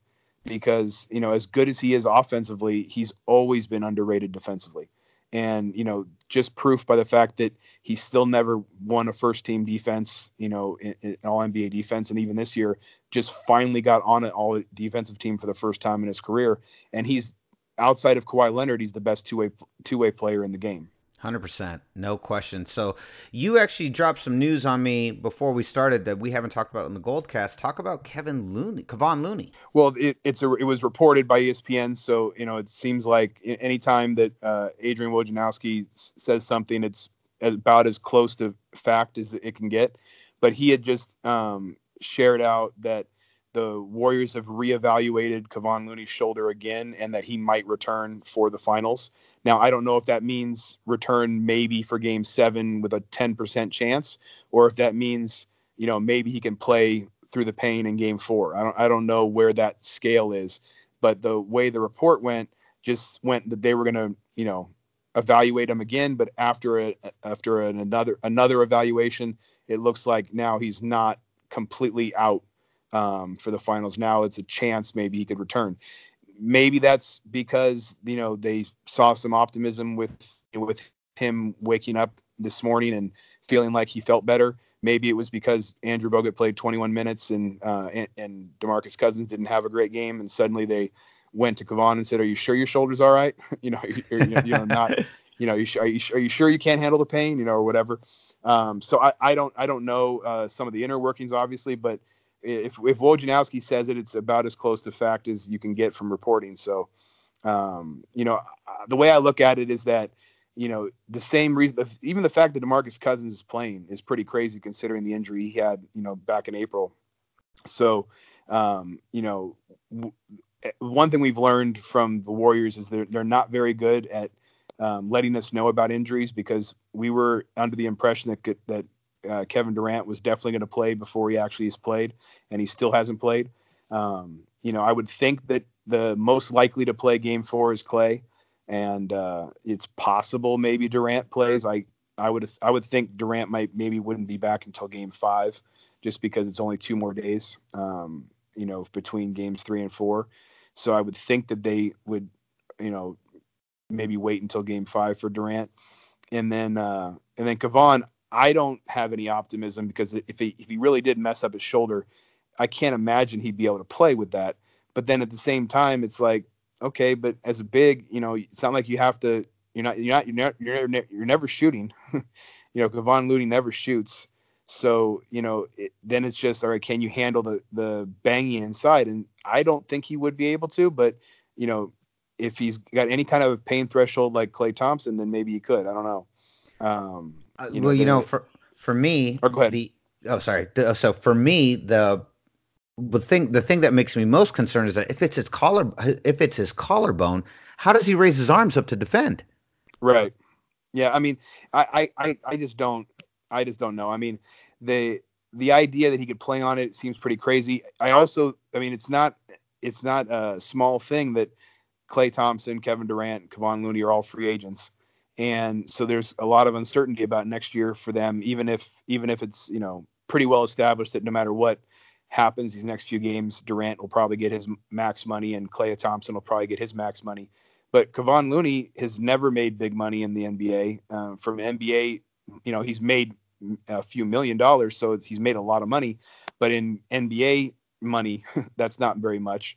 [SPEAKER 4] because you know as good as he is offensively, he's always been underrated defensively. and you know just proof by the fact that he still never won a first team defense, you know, in, all NBA defense, and even this year just finally got on an all defensive team for the first time in his career, and he's outside of Kawhi Leonard, he's the best two way two way player in the game.
[SPEAKER 1] Hundred percent, no question. So you actually dropped some news on me before we started that we haven't talked about in the Goldcast. Talk about Kevin Looney, Kevon Looney.
[SPEAKER 4] Well, it, it's a, it was reported by ESPN, so you know it seems like anytime that uh, Adrian Wojnarowski says something, it's about as close to fact as it can get. But he had just um, shared out that the Warriors have reevaluated Kevon Looney's shoulder again and that he might return for the finals. Now, I don't know if that means return maybe for game seven with a 10% chance, or if that means, you know, maybe he can play through the pain in game four. I don't, I don't know where that scale is, but the way the report went just went that they were going to, you know, evaluate him again, but after a, after an, another, another evaluation, it looks like now he's not completely out um, for the finals. Now it's a chance maybe he could return. Maybe that's because you know they saw some optimism with with him waking up this morning and feeling like he felt better. Maybe it was because Andrew Bogut played 21 minutes and uh, and, and Demarcus Cousins didn't have a great game, and suddenly they went to Kevon and said, "Are you sure your shoulder's all right? *laughs* you know, you're, you're, you know, not, *laughs* you know, you, are you are you sure you can't handle the pain? You know, or whatever." Um, so I, I don't I don't know uh, some of the inner workings, obviously, but if if says it, it's about as close to fact as you can get from reporting. So, um, you know, the way I look at it is that, you know, the same reason, even the fact that Demarcus Cousins is playing is pretty crazy considering the injury he had, you know, back in April. So, um, you know, w- one thing we've learned from the Warriors is they're they're not very good at um, letting us know about injuries because we were under the impression that that uh, Kevin Durant was definitely going to play before he actually has played, and he still hasn't played. Um, you know, I would think that the most likely to play Game Four is Klay, and uh, it's possible maybe Durant plays. I I would I would think Durant might maybe wouldn't be back until Game Five, just because it's only two more days. Um, you know, between games three and four. So I would think that they would, you know, maybe wait until game five for Durant. And then uh, and then Kevon, I don't have any optimism because if he if he really did mess up his shoulder, I can't imagine he'd be able to play with that. But then at the same time, it's like okay, but as a big, you know, it's not like you have to. You're not. You're not. You're never. You're never, you're never shooting. *laughs* you know, Kevon Looney never shoots. So you know, it, then it's just all right. Can you handle the the banging inside? And I don't think he would be able to. But you know, if he's got any kind of pain threshold like Klay Thompson, then maybe he could. I don't know. Um,
[SPEAKER 1] uh, you know, well, you know, for for me,
[SPEAKER 4] or go ahead.
[SPEAKER 1] The, oh, sorry. The, so for me, the the thing the thing that makes me most concerned is that if it's his collar if it's his collarbone, how does he raise his arms up to defend?
[SPEAKER 4] Right. Yeah. I mean, I I I just don't I just don't know. I mean, the the idea that he could play on it seems pretty crazy. I also, I mean, it's not it's not a small thing that Klay Thompson, Kevin Durant, Kevon Looney are all free agents and so there's a lot of uncertainty about next year for them even if even if it's you know pretty well established that no matter what happens these next few games Durant will probably get his max money and Klay Thompson will probably get his max money. But Kevon Looney has never made big money in the NBA uh, from NBA you know he's made a few million dollars so he's made a lot of money. But in NBA money *laughs* that's not very much.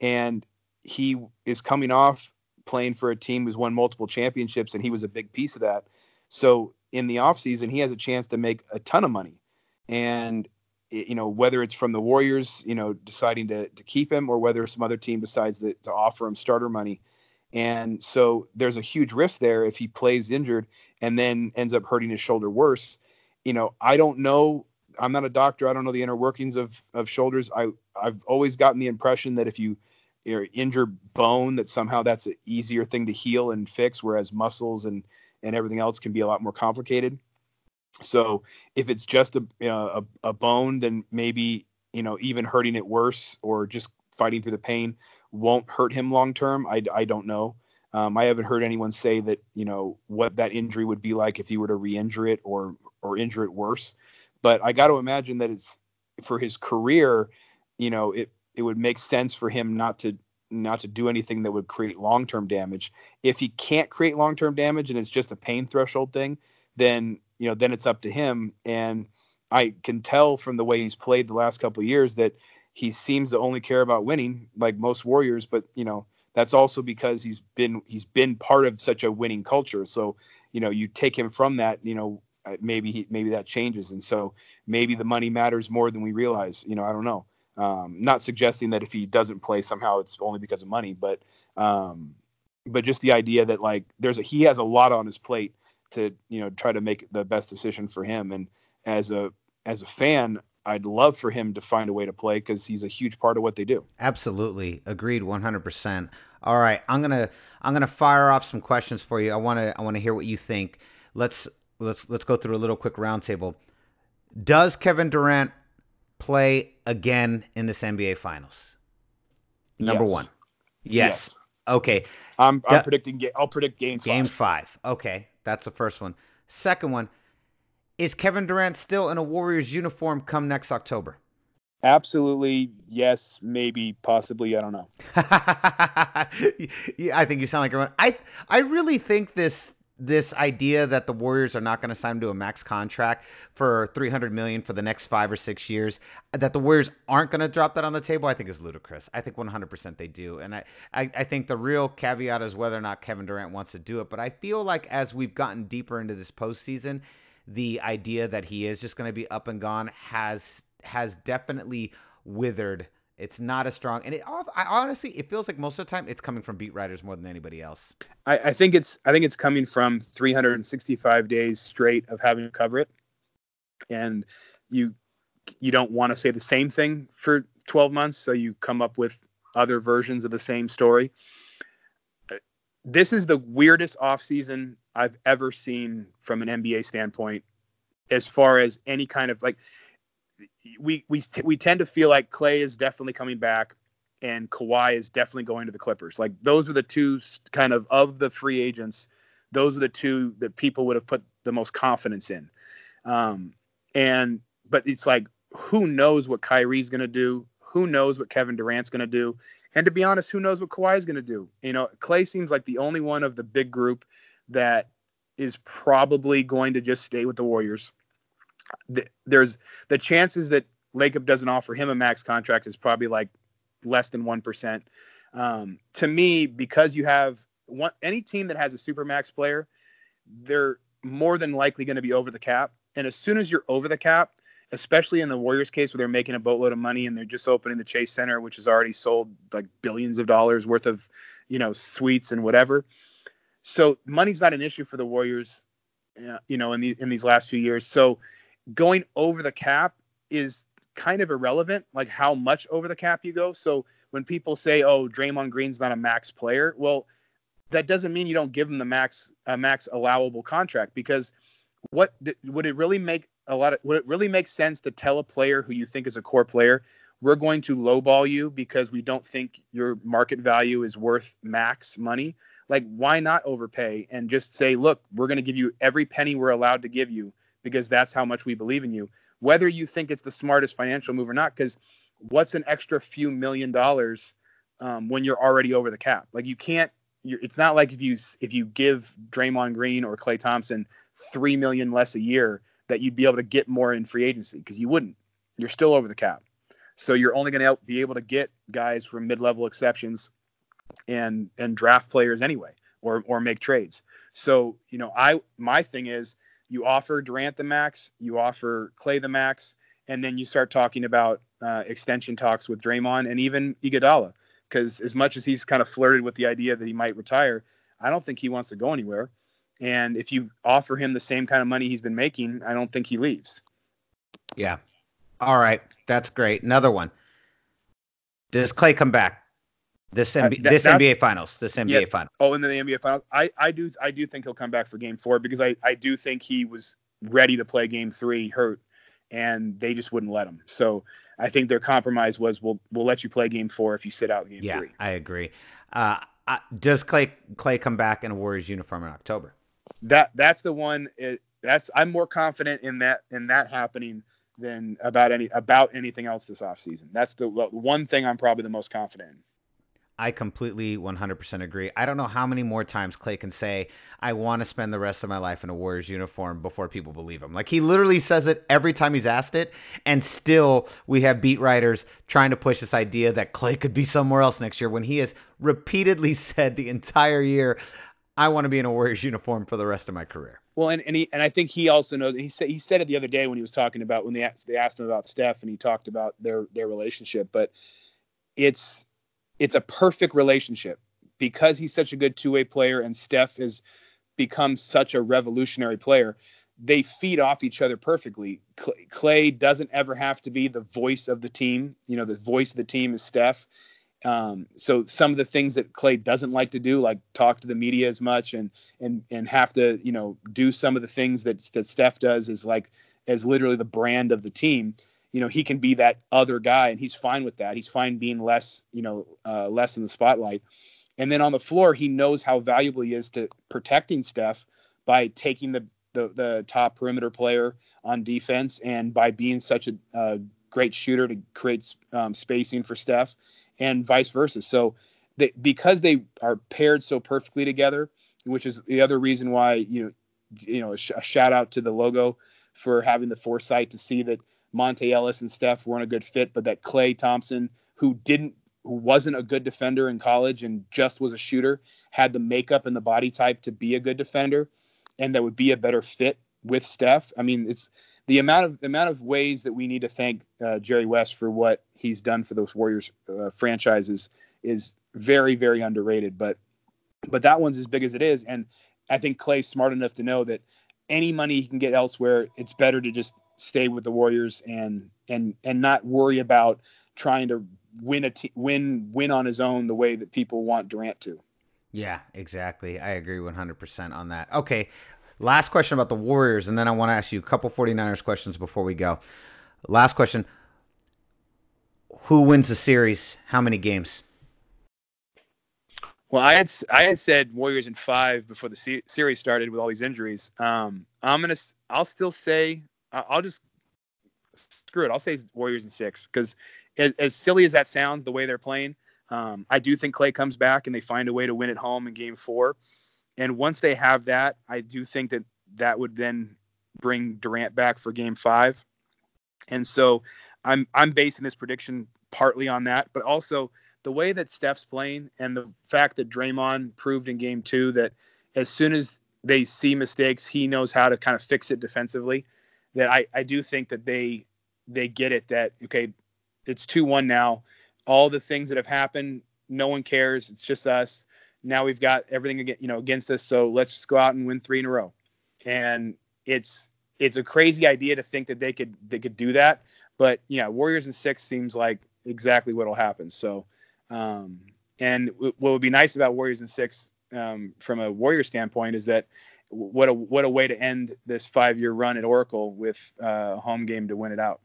[SPEAKER 4] And he is coming off playing for a team who's won multiple championships, and he was a big piece of that. So in the offseason, he has a chance to make a ton of money. And you know whether it's from the Warriors, you know, deciding to, to keep him, or whether some other team decides to, to offer him starter money. And so there's a huge risk there if he plays injured and then ends up hurting his shoulder worse. You know, I don't know. I'm not a doctor. I don't know the inner workings of of shoulders. I I've always gotten the impression that if you or injure bone that somehow that's an easier thing to heal and fix whereas muscles and and everything else can be a lot more complicated. So if it's just a, a, a bone then maybe you know even hurting it worse or just fighting through the pain won't hurt him long term. I, I don't know. Um, I haven't heard anyone say that you know what that injury would be like if he were to re-injure it or or injure it worse. But I got to imagine that it's for his career you know it it would make sense for him not to not to do anything that would create long-term damage. If he can't create long-term damage and it's just a pain threshold thing, then you know then it's up to him. And I can tell from the way he's played the last couple years that he seems to only care about winning, like most Warriors. But you know that's also because he's been he's been part of such a winning culture. So you know you take him from that, you know uh, maybe he maybe that changes, and so maybe the money matters more than we realize. You know I don't know. Um, not suggesting that if he doesn't play somehow it's only because of money, but um, but just the idea that like there's a he has a lot on his plate to you know try to make the best decision for him. And as a as a fan, I'd love for him to find a way to play because he's a huge part of what they do.
[SPEAKER 1] Absolutely, agreed, one hundred percent. All right, I'm gonna I'm gonna fire off some questions for you. I wanna I wanna hear what you think. Let's let's let's go through a little quick roundtable. Does Kevin Durant play again in this NBA Finals? Number
[SPEAKER 4] Yes.
[SPEAKER 1] one. Yes. Okay.
[SPEAKER 4] I'm, I'm
[SPEAKER 1] Yeah.
[SPEAKER 4] predicting. I'll predict game five.
[SPEAKER 1] Game five. Okay. That's the first one. Second one. Is Kevin Durant still in a Warriors uniform come next October?
[SPEAKER 4] Absolutely. Yes. Maybe. Possibly. I don't know. *laughs*
[SPEAKER 1] I think you sound like everyone. I I really think this this idea that the Warriors are not going to sign him to a max contract for 300 million for the next 5 or 6 years that the Warriors aren't going to drop that on the table I think is ludicrous. I think 100% they do. And I, I I think the real caveat is whether or not Kevin Durant wants to do it, but I feel like as we've gotten deeper into this postseason, the idea that he is just going to be up and gone has has definitely withered. It's not as strong, and it I, honestly it feels like most of the time it's coming from beat writers more than anybody else.
[SPEAKER 4] I, I think it's. I think it's coming from 365 days straight of having to cover it, and you you don't want to say the same thing for 12 months, so you come up with other versions of the same story. Uh, This is the weirdest offseason I've ever seen from an NBA standpoint, as far as any kind of like we we we tend to feel like Klay is definitely coming back and Kawhi is definitely going to the Clippers. Like those are the two kind of of the free agents. Those are the two that people would have put the most confidence in. Um, and but it's like who knows what Kyrie's going to do? Who knows what Kevin Durant's going to do? And to be honest, who knows what Kawhi's going to do? You know, Klay seems like the only one of the big group that is probably going to just stay with the Warriors. Th- There's the chances that Lacob doesn't offer him a max contract is probably like less than 1%. Um, to me, because you have one, any team that has a super max player, they're more than likely going to be over the cap. And as soon as you're over the cap, especially in the Warriors case where they're making a boatload of money and they're just opening the Chase Center, which has already sold like billions of dollars worth of, you know, suites and whatever. So money's not an issue for the Warriors, uh, you know, in the in these last few years. So going over the cap is kind of irrelevant, like how much over the cap you go. So when people say, "Oh, Draymond Green's not a max player," well, that doesn't mean you don't give him the max max allowable contract because what would it really make a lot of would it really make sense to tell a player who you think is a core player we're going to lowball you because we don't think your market value is worth max money like why not overpay and just say look we're going to give you every penny we're allowed to give you because that's how much we believe in you whether you think it's the smartest financial move or not because what's an extra few million dollars um, when you're already over the cap like you can't it's not like if you if you give Draymond Green or Klay Thompson three million less a year that you'd be able to get more in free agency because you wouldn't. You're still over the cap, so you're only going to be able to get guys from mid-level exceptions and and draft players anyway, or or make trades. So you know, I my thing is you offer Durant the max, you offer Klay the max, and then you start talking about uh, extension talks with Draymond and even Iguodala because as much as he's kind of flirted with the idea that he might retire, I don't think he wants to go anywhere. And if you offer him the same kind of money he's been making, I don't think he leaves.
[SPEAKER 1] Yeah. All right. That's great. Another one. Does Klay come back? This
[SPEAKER 4] Uh,
[SPEAKER 1] NBA,
[SPEAKER 4] that-
[SPEAKER 1] this NBA Finals. This NBA
[SPEAKER 4] Yeah.
[SPEAKER 1] Finals.
[SPEAKER 4] Oh, and then the NBA Finals, I, I do I do think he'll come back for Game Four because I, I do think he was ready to play Game Three hurt, and they just wouldn't let him. So I think their compromise was we'll we'll let you play Game Four if you sit out Game
[SPEAKER 1] Yeah,
[SPEAKER 4] Three.
[SPEAKER 1] I agree. Uh, uh, does Klay Klay come back in a Warriors uniform in October?
[SPEAKER 4] That that's the one. It, that's I'm more confident in that in that happening than about any about anything else this offseason. That's the one thing I'm probably the most confident in.
[SPEAKER 1] I completely 100% agree. I don't know how many more times Klay can say, I want to spend the rest of my life in a Warriors uniform before people believe him. Like he literally says it every time he's asked it. And still, we have beat writers trying to push this idea that Klay could be somewhere else next year when he has repeatedly *laughs* said the entire year, I want to be in a Warriors uniform for the rest of my career.
[SPEAKER 4] Well, and and, he, and I think he also knows. He said he said it the other day when he was talking about when they asked, they asked him about Steph and he talked about their their relationship. But it's it's a perfect relationship because he's such a good two way player and Steph has become such a revolutionary player. They feed off each other perfectly. Klay doesn't ever have to be the voice of the team. You know, the voice of the team is Steph. Um, so some of the things that Klay doesn't like to do, like talk to the media as much and and and have to, you know, do some of the things that that Steph does is like as literally the brand of the team you know he can be that other guy and he's fine with that. He's fine being less you know uh, less in the spotlight. And then on the floor he knows how valuable he is to protecting steph by taking the the, the top perimeter player on defense and by being such a great shooter to create um, spacing for steph and vice versa. So they, because they are paired so perfectly together which is the other reason why you know you know a, sh- a shout out to the logo for having the foresight to see that Monta Ellis and Steph weren't a good fit, but that Klay Thompson, who didn't who wasn't a good defender in college and just was a shooter, had the makeup and the body type to be a good defender, and that would be a better fit with Steph. I mean, it's the amount of the amount of ways that we need to thank uh, Jerry West for what he's done for those Warriors uh, franchises is very very underrated. But but that one's as big as it is, and I think Klay's smart enough to know that any money he can get elsewhere, it's better to just stay with the Warriors and and and not worry about trying to win a t- win win on his own the way that people want Durant to.
[SPEAKER 1] Yeah, exactly. I agree 100% on that. Okay, last question about the Warriors and then I want to ask you a couple 49ers questions before we go. Last question. Who wins the series? How many games?
[SPEAKER 4] Well, I had I had said Warriors in five before the series started with all these injuries. Um, I'm gonna I'll still say I'll just screw it. I'll say Warriors in six because as, as, silly as that sounds, the way they're playing, um, I do think Klay comes back and they find a way to win at home in Game Four. And once they have that, I do think that that would then bring Durant back for Game Five. And so I'm I'm basing this prediction partly on that, but also the way that Steph's playing and the fact that Draymond proved in Game Two that as soon as they see mistakes, he knows how to kind of fix it defensively that I, I do think that they they get it that okay it's 2-1 now. All the things that have happened no one cares. It's just us. Now we've got everything you know against us. So let's just go out and win three in a row. And it's it's a crazy idea to think that they could they could do that. But yeah warriors and six seems like exactly what'll happen. So um and what would be nice about warriors and six um, from a warrior standpoint is that what a what a way to end this five year run at Oracle with uh, a home game to win it out.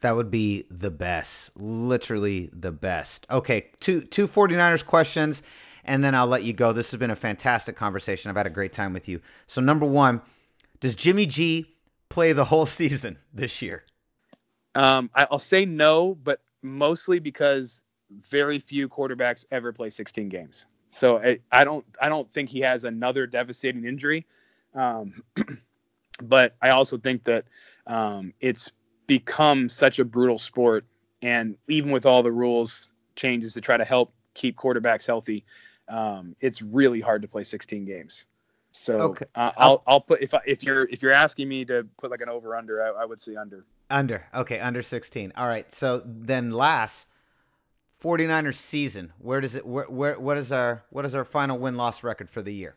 [SPEAKER 1] That would be the best, literally the best. Okay, two two 49ers questions, and then I'll let you go. This has been a fantastic conversation. I've had a great time with you. So number one, does Jimmy G play the whole *laughs* season this year?
[SPEAKER 4] Um, I'll say no, but mostly because very few quarterbacks ever play 16 games. So I, I don't I don't think he has another devastating injury. Um, *clears throat* but I also think that um, it's become such a brutal sport, and even with all the rules changes to try to help keep quarterbacks healthy, um, it's really hard to play 16 games. So okay. uh, I'll I'll put if I, if you're if you're asking me to put like an over under, I, I would say under.
[SPEAKER 1] Under okay, under 16. All right. So then last 49ers season, where does it where, where what is our what is our final win loss record for the year?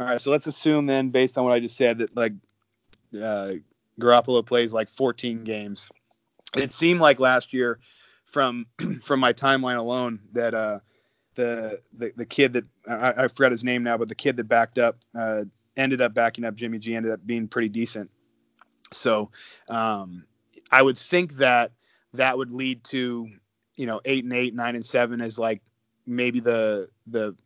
[SPEAKER 4] All right, so let's assume then, based on what I just said, that like uh, Garoppolo plays like 14 games. It seemed like last year, from *clears throat* from my timeline alone, that uh, the, the the kid that I, I forgot his name now, but the kid that backed up uh, ended up backing up Jimmy G, ended up being pretty decent. So um, I would think that that would lead to you know eight and eight, nine and seven as like maybe the the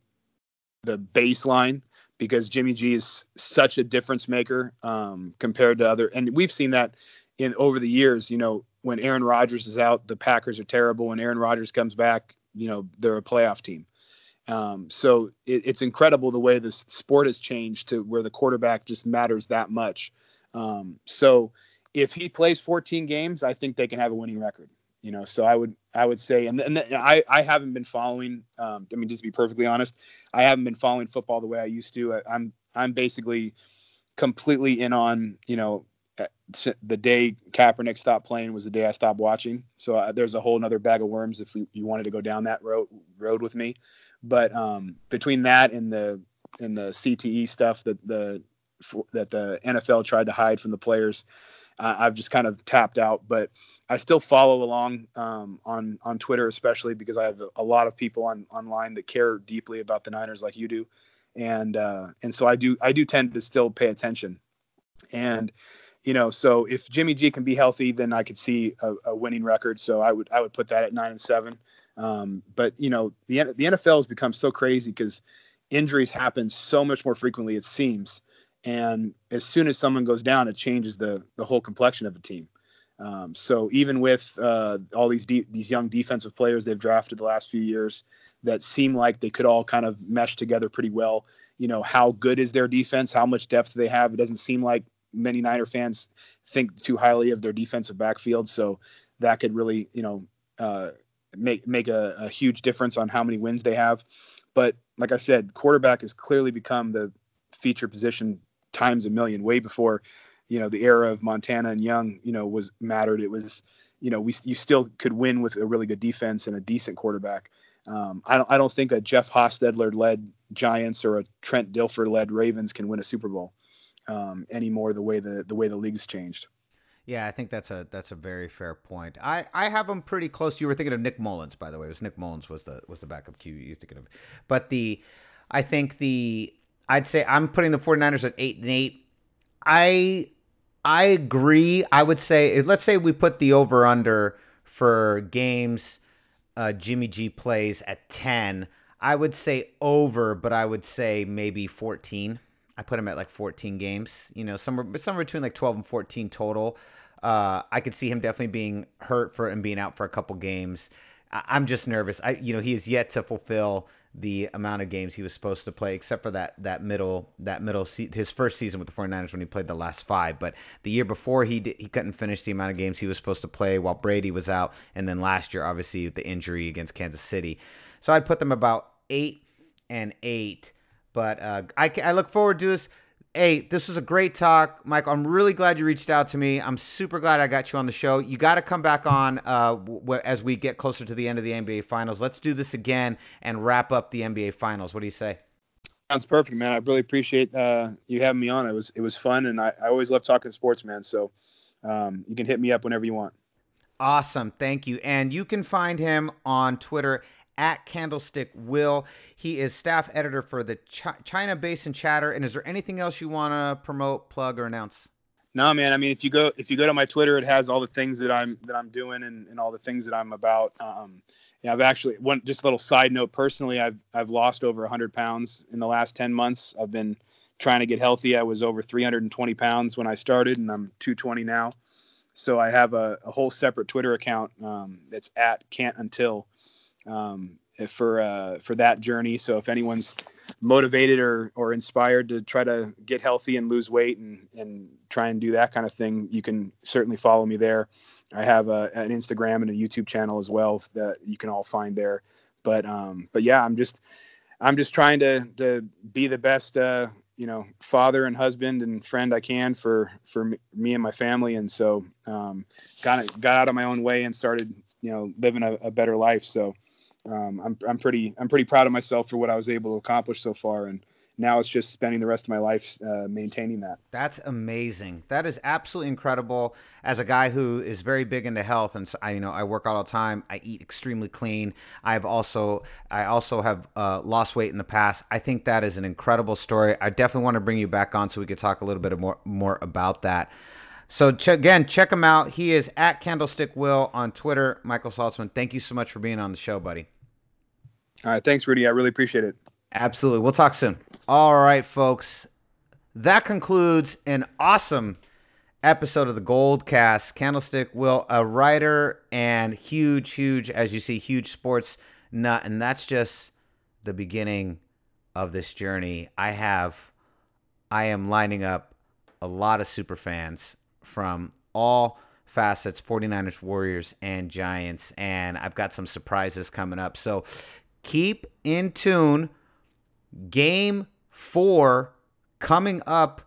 [SPEAKER 4] the baseline because Jimmy G is such a difference maker um, compared to other, and we've seen that in over the years. You know, when Aaron Rodgers is out, the Packers are terrible. When Aaron Rodgers comes back, you know they're a playoff team. Um, so it, it's incredible the way this sport has changed to where the quarterback just matters that much. Um, so if he plays 14 games, I think they can have a winning record. You know, so I would I would say, and, and I I haven't been following. Um, I mean, just to be perfectly honest, I haven't been following football the way I used to. I, I'm I'm basically completely in on you know the day Kaepernick stopped playing was the day I stopped watching. So uh, there's a whole nother bag of worms if we, you wanted to go down that road road with me. But um, between that and the and the CTE stuff that the that the NFL tried to hide from the players, uh, I've just kind of tapped out. But I still follow along um, on on Twitter, especially because I have a, lot of people on online that care deeply about the Niners, like you do, and uh, and so I do I do tend to still pay attention, and you know, so if Jimmy G can be healthy, then I could see a, a winning record. So I would I would put that at nine and seven. Um, but you know, the the NFL has become so crazy because injuries happen so much more frequently, it seems. And as soon as someone goes down, it changes the the whole complexion of a team. Um, so even with uh, all these de- these young defensive players they've drafted the last few years that seem like they could all kind of mesh together pretty well. You know, how good is their defense? How much depth do they have? It doesn't seem like many Niner fans think too highly of their defensive backfield. So that could really, you know, uh, make make a, a, huge difference on how many wins they have. But like I said, quarterback has clearly become the feature position times a million. Way before, you know, the era of Montana and Young, you know, was mattered. It was, you know, we you still could win with a really good defense and a decent quarterback. Um, I don't I don't think a Jeff Hostetler led Giants or a Trent Dilfer led Ravens can win a Super Bowl um, anymore. The way the the way the league's changed.
[SPEAKER 1] Yeah, I think that's a that's a very fair point. I, I have them pretty close. You were thinking of Nick Mullens, by the way. It was Nick Mullens was the was the backup Q you're thinking of. But the I think the I'd say I'm putting the 49ers at 8 and 8. I I agree. I would say let's say we put the over under for games uh, Jimmy G plays at 10. I would say over, but I would say maybe 14. I put him at like 14 games, you know, somewhere somewhere between like 12 and 14 total. Uh, I could see him definitely being hurt for and being out for a couple games. I, am just nervous. I, you know, he is yet to fulfill the amount of games he was supposed to play, except for that that middle that middle se- his first season with the 49ers when he played the last five. But the year before he he couldn't finish the amount of games he was supposed to play while Brady was out, and then last year obviously the injury against Kansas City. So I'd put them about eight and eight. But uh, I, I look forward to this. Hey, this was a great talk, Mike. I'm really glad you reached out to me. I'm super glad I got you on the show. You got to come back on uh, w- as we get closer to the end of the NBA Finals. Let's do this again and wrap up the NBA Finals. What do you say?
[SPEAKER 4] Sounds perfect, man. I really appreciate uh, you having me on. It was it was fun, and I, I always love talking sports, man. So um, you can hit me up whenever you want.
[SPEAKER 1] Awesome. Thank you. And you can find him on Twitter at Candlestick Will. He is staff editor for the Ch- China Basin Chatter. And is there anything else you want to promote, plug, or announce?
[SPEAKER 4] No, man. I mean, if you go if you go to my Twitter, it has all the things that I'm that I'm doing and, and all the things that I'm about. Um, yeah, I've actually one just a little side note. Personally, I've I've lost over 100 pounds in the last 10 months. I've been trying to get healthy. I was over 320 pounds when I started, and I'm 220 now. So I have a, a whole separate Twitter account um, that's at can't until um, for uh, for that journey. So if anyone's motivated or or inspired to try to get healthy and lose weight and and try and do that kind of thing, you can certainly follow me there. I have a, an Instagram and a YouTube channel as well that you can all find there. But um, but yeah, I'm just I'm just trying to to be the best uh, you know father and husband and friend I can for for me and my family. And so um, got got out of my own way and started you know living a, a better life. So um, I'm I'm pretty I'm pretty proud of myself for what I was able to accomplish so far, and now it's just spending the rest of my life uh, maintaining that.
[SPEAKER 1] That's amazing. That is absolutely incredible. As a guy who is very big into health, and I, you know, I work out all the time. I eat extremely clean. I've also, I also have uh, lost weight in the past. I think that is an incredible story. I definitely want to bring you back on so we could talk a little bit more more about that. So ch- again, check him out. He is at Candlestick Will on Twitter. Michael Saltzman, thank you so much for being on the show, buddy.
[SPEAKER 4] All right. Thanks, Rudy. I really appreciate it.
[SPEAKER 1] Absolutely. We'll talk soon. All right, folks. That concludes an awesome episode of the Gold Cast. Candlestick Will, a writer and huge, huge, as you see, huge sports nut, and that's just the beginning of this journey. I have, I am lining up a lot of super fans from all facets 49ers, Warriors, and Giants. And I've got some surprises coming up. So keep in tune. Game four coming up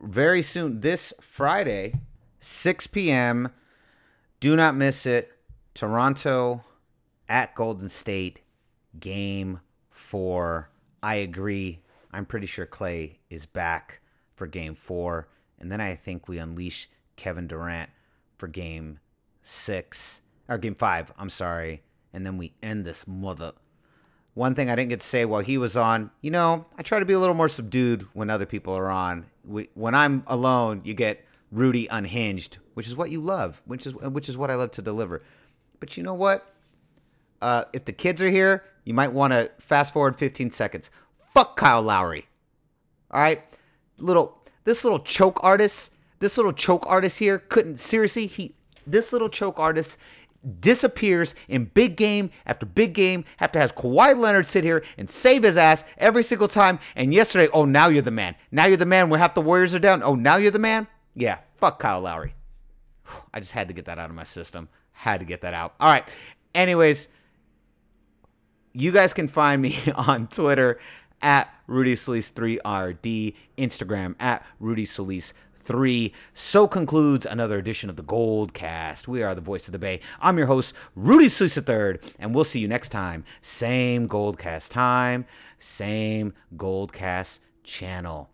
[SPEAKER 1] very soon this Friday, 6 p.m. Do not miss it. Toronto at Golden State, game four. I agree. I'm pretty sure Klay is back for game four. And then I think we unleash Kevin Durant for game six, or game five, I'm sorry. And then we end this mother. One thing I didn't get to say while he was on, you know, I try to be a little more subdued when other people are on. We, when I'm alone, you get Rudy unhinged, which is what you love, which is which is what I love to deliver. But you know what? Uh, if the kids are here, you might want to fast forward 15 seconds. Fuck Kyle Lowry. All right, little this little choke artist, this little choke artist here couldn't seriously. He this little choke artist disappears in big game after big game after has Kawhi Leonard sit here and save his ass every single time. And yesterday, oh now you're the man. Now you're the man. When half the Warriors are down. Oh now you're the man. Yeah, fuck Kyle Lowry. *sighs* I just had to get that out of my system. Had to get that out. All right. Anyways, you guys can find me *laughs* on Twitter at Rudy Solis 3RD, Instagram at Rudy Solis 3. So concludes another edition of the Gold Cast. We are the voice of the Bay. I'm your host, Rudy Solis III, and we'll see you next time. Same Gold Cast time, same Gold Cast channel.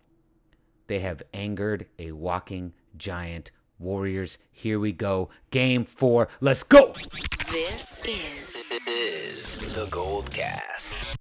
[SPEAKER 1] They have angered a walking giant. Warriors, here we go. Game four. Let's go.
[SPEAKER 3] This is, this is the Gold Cast.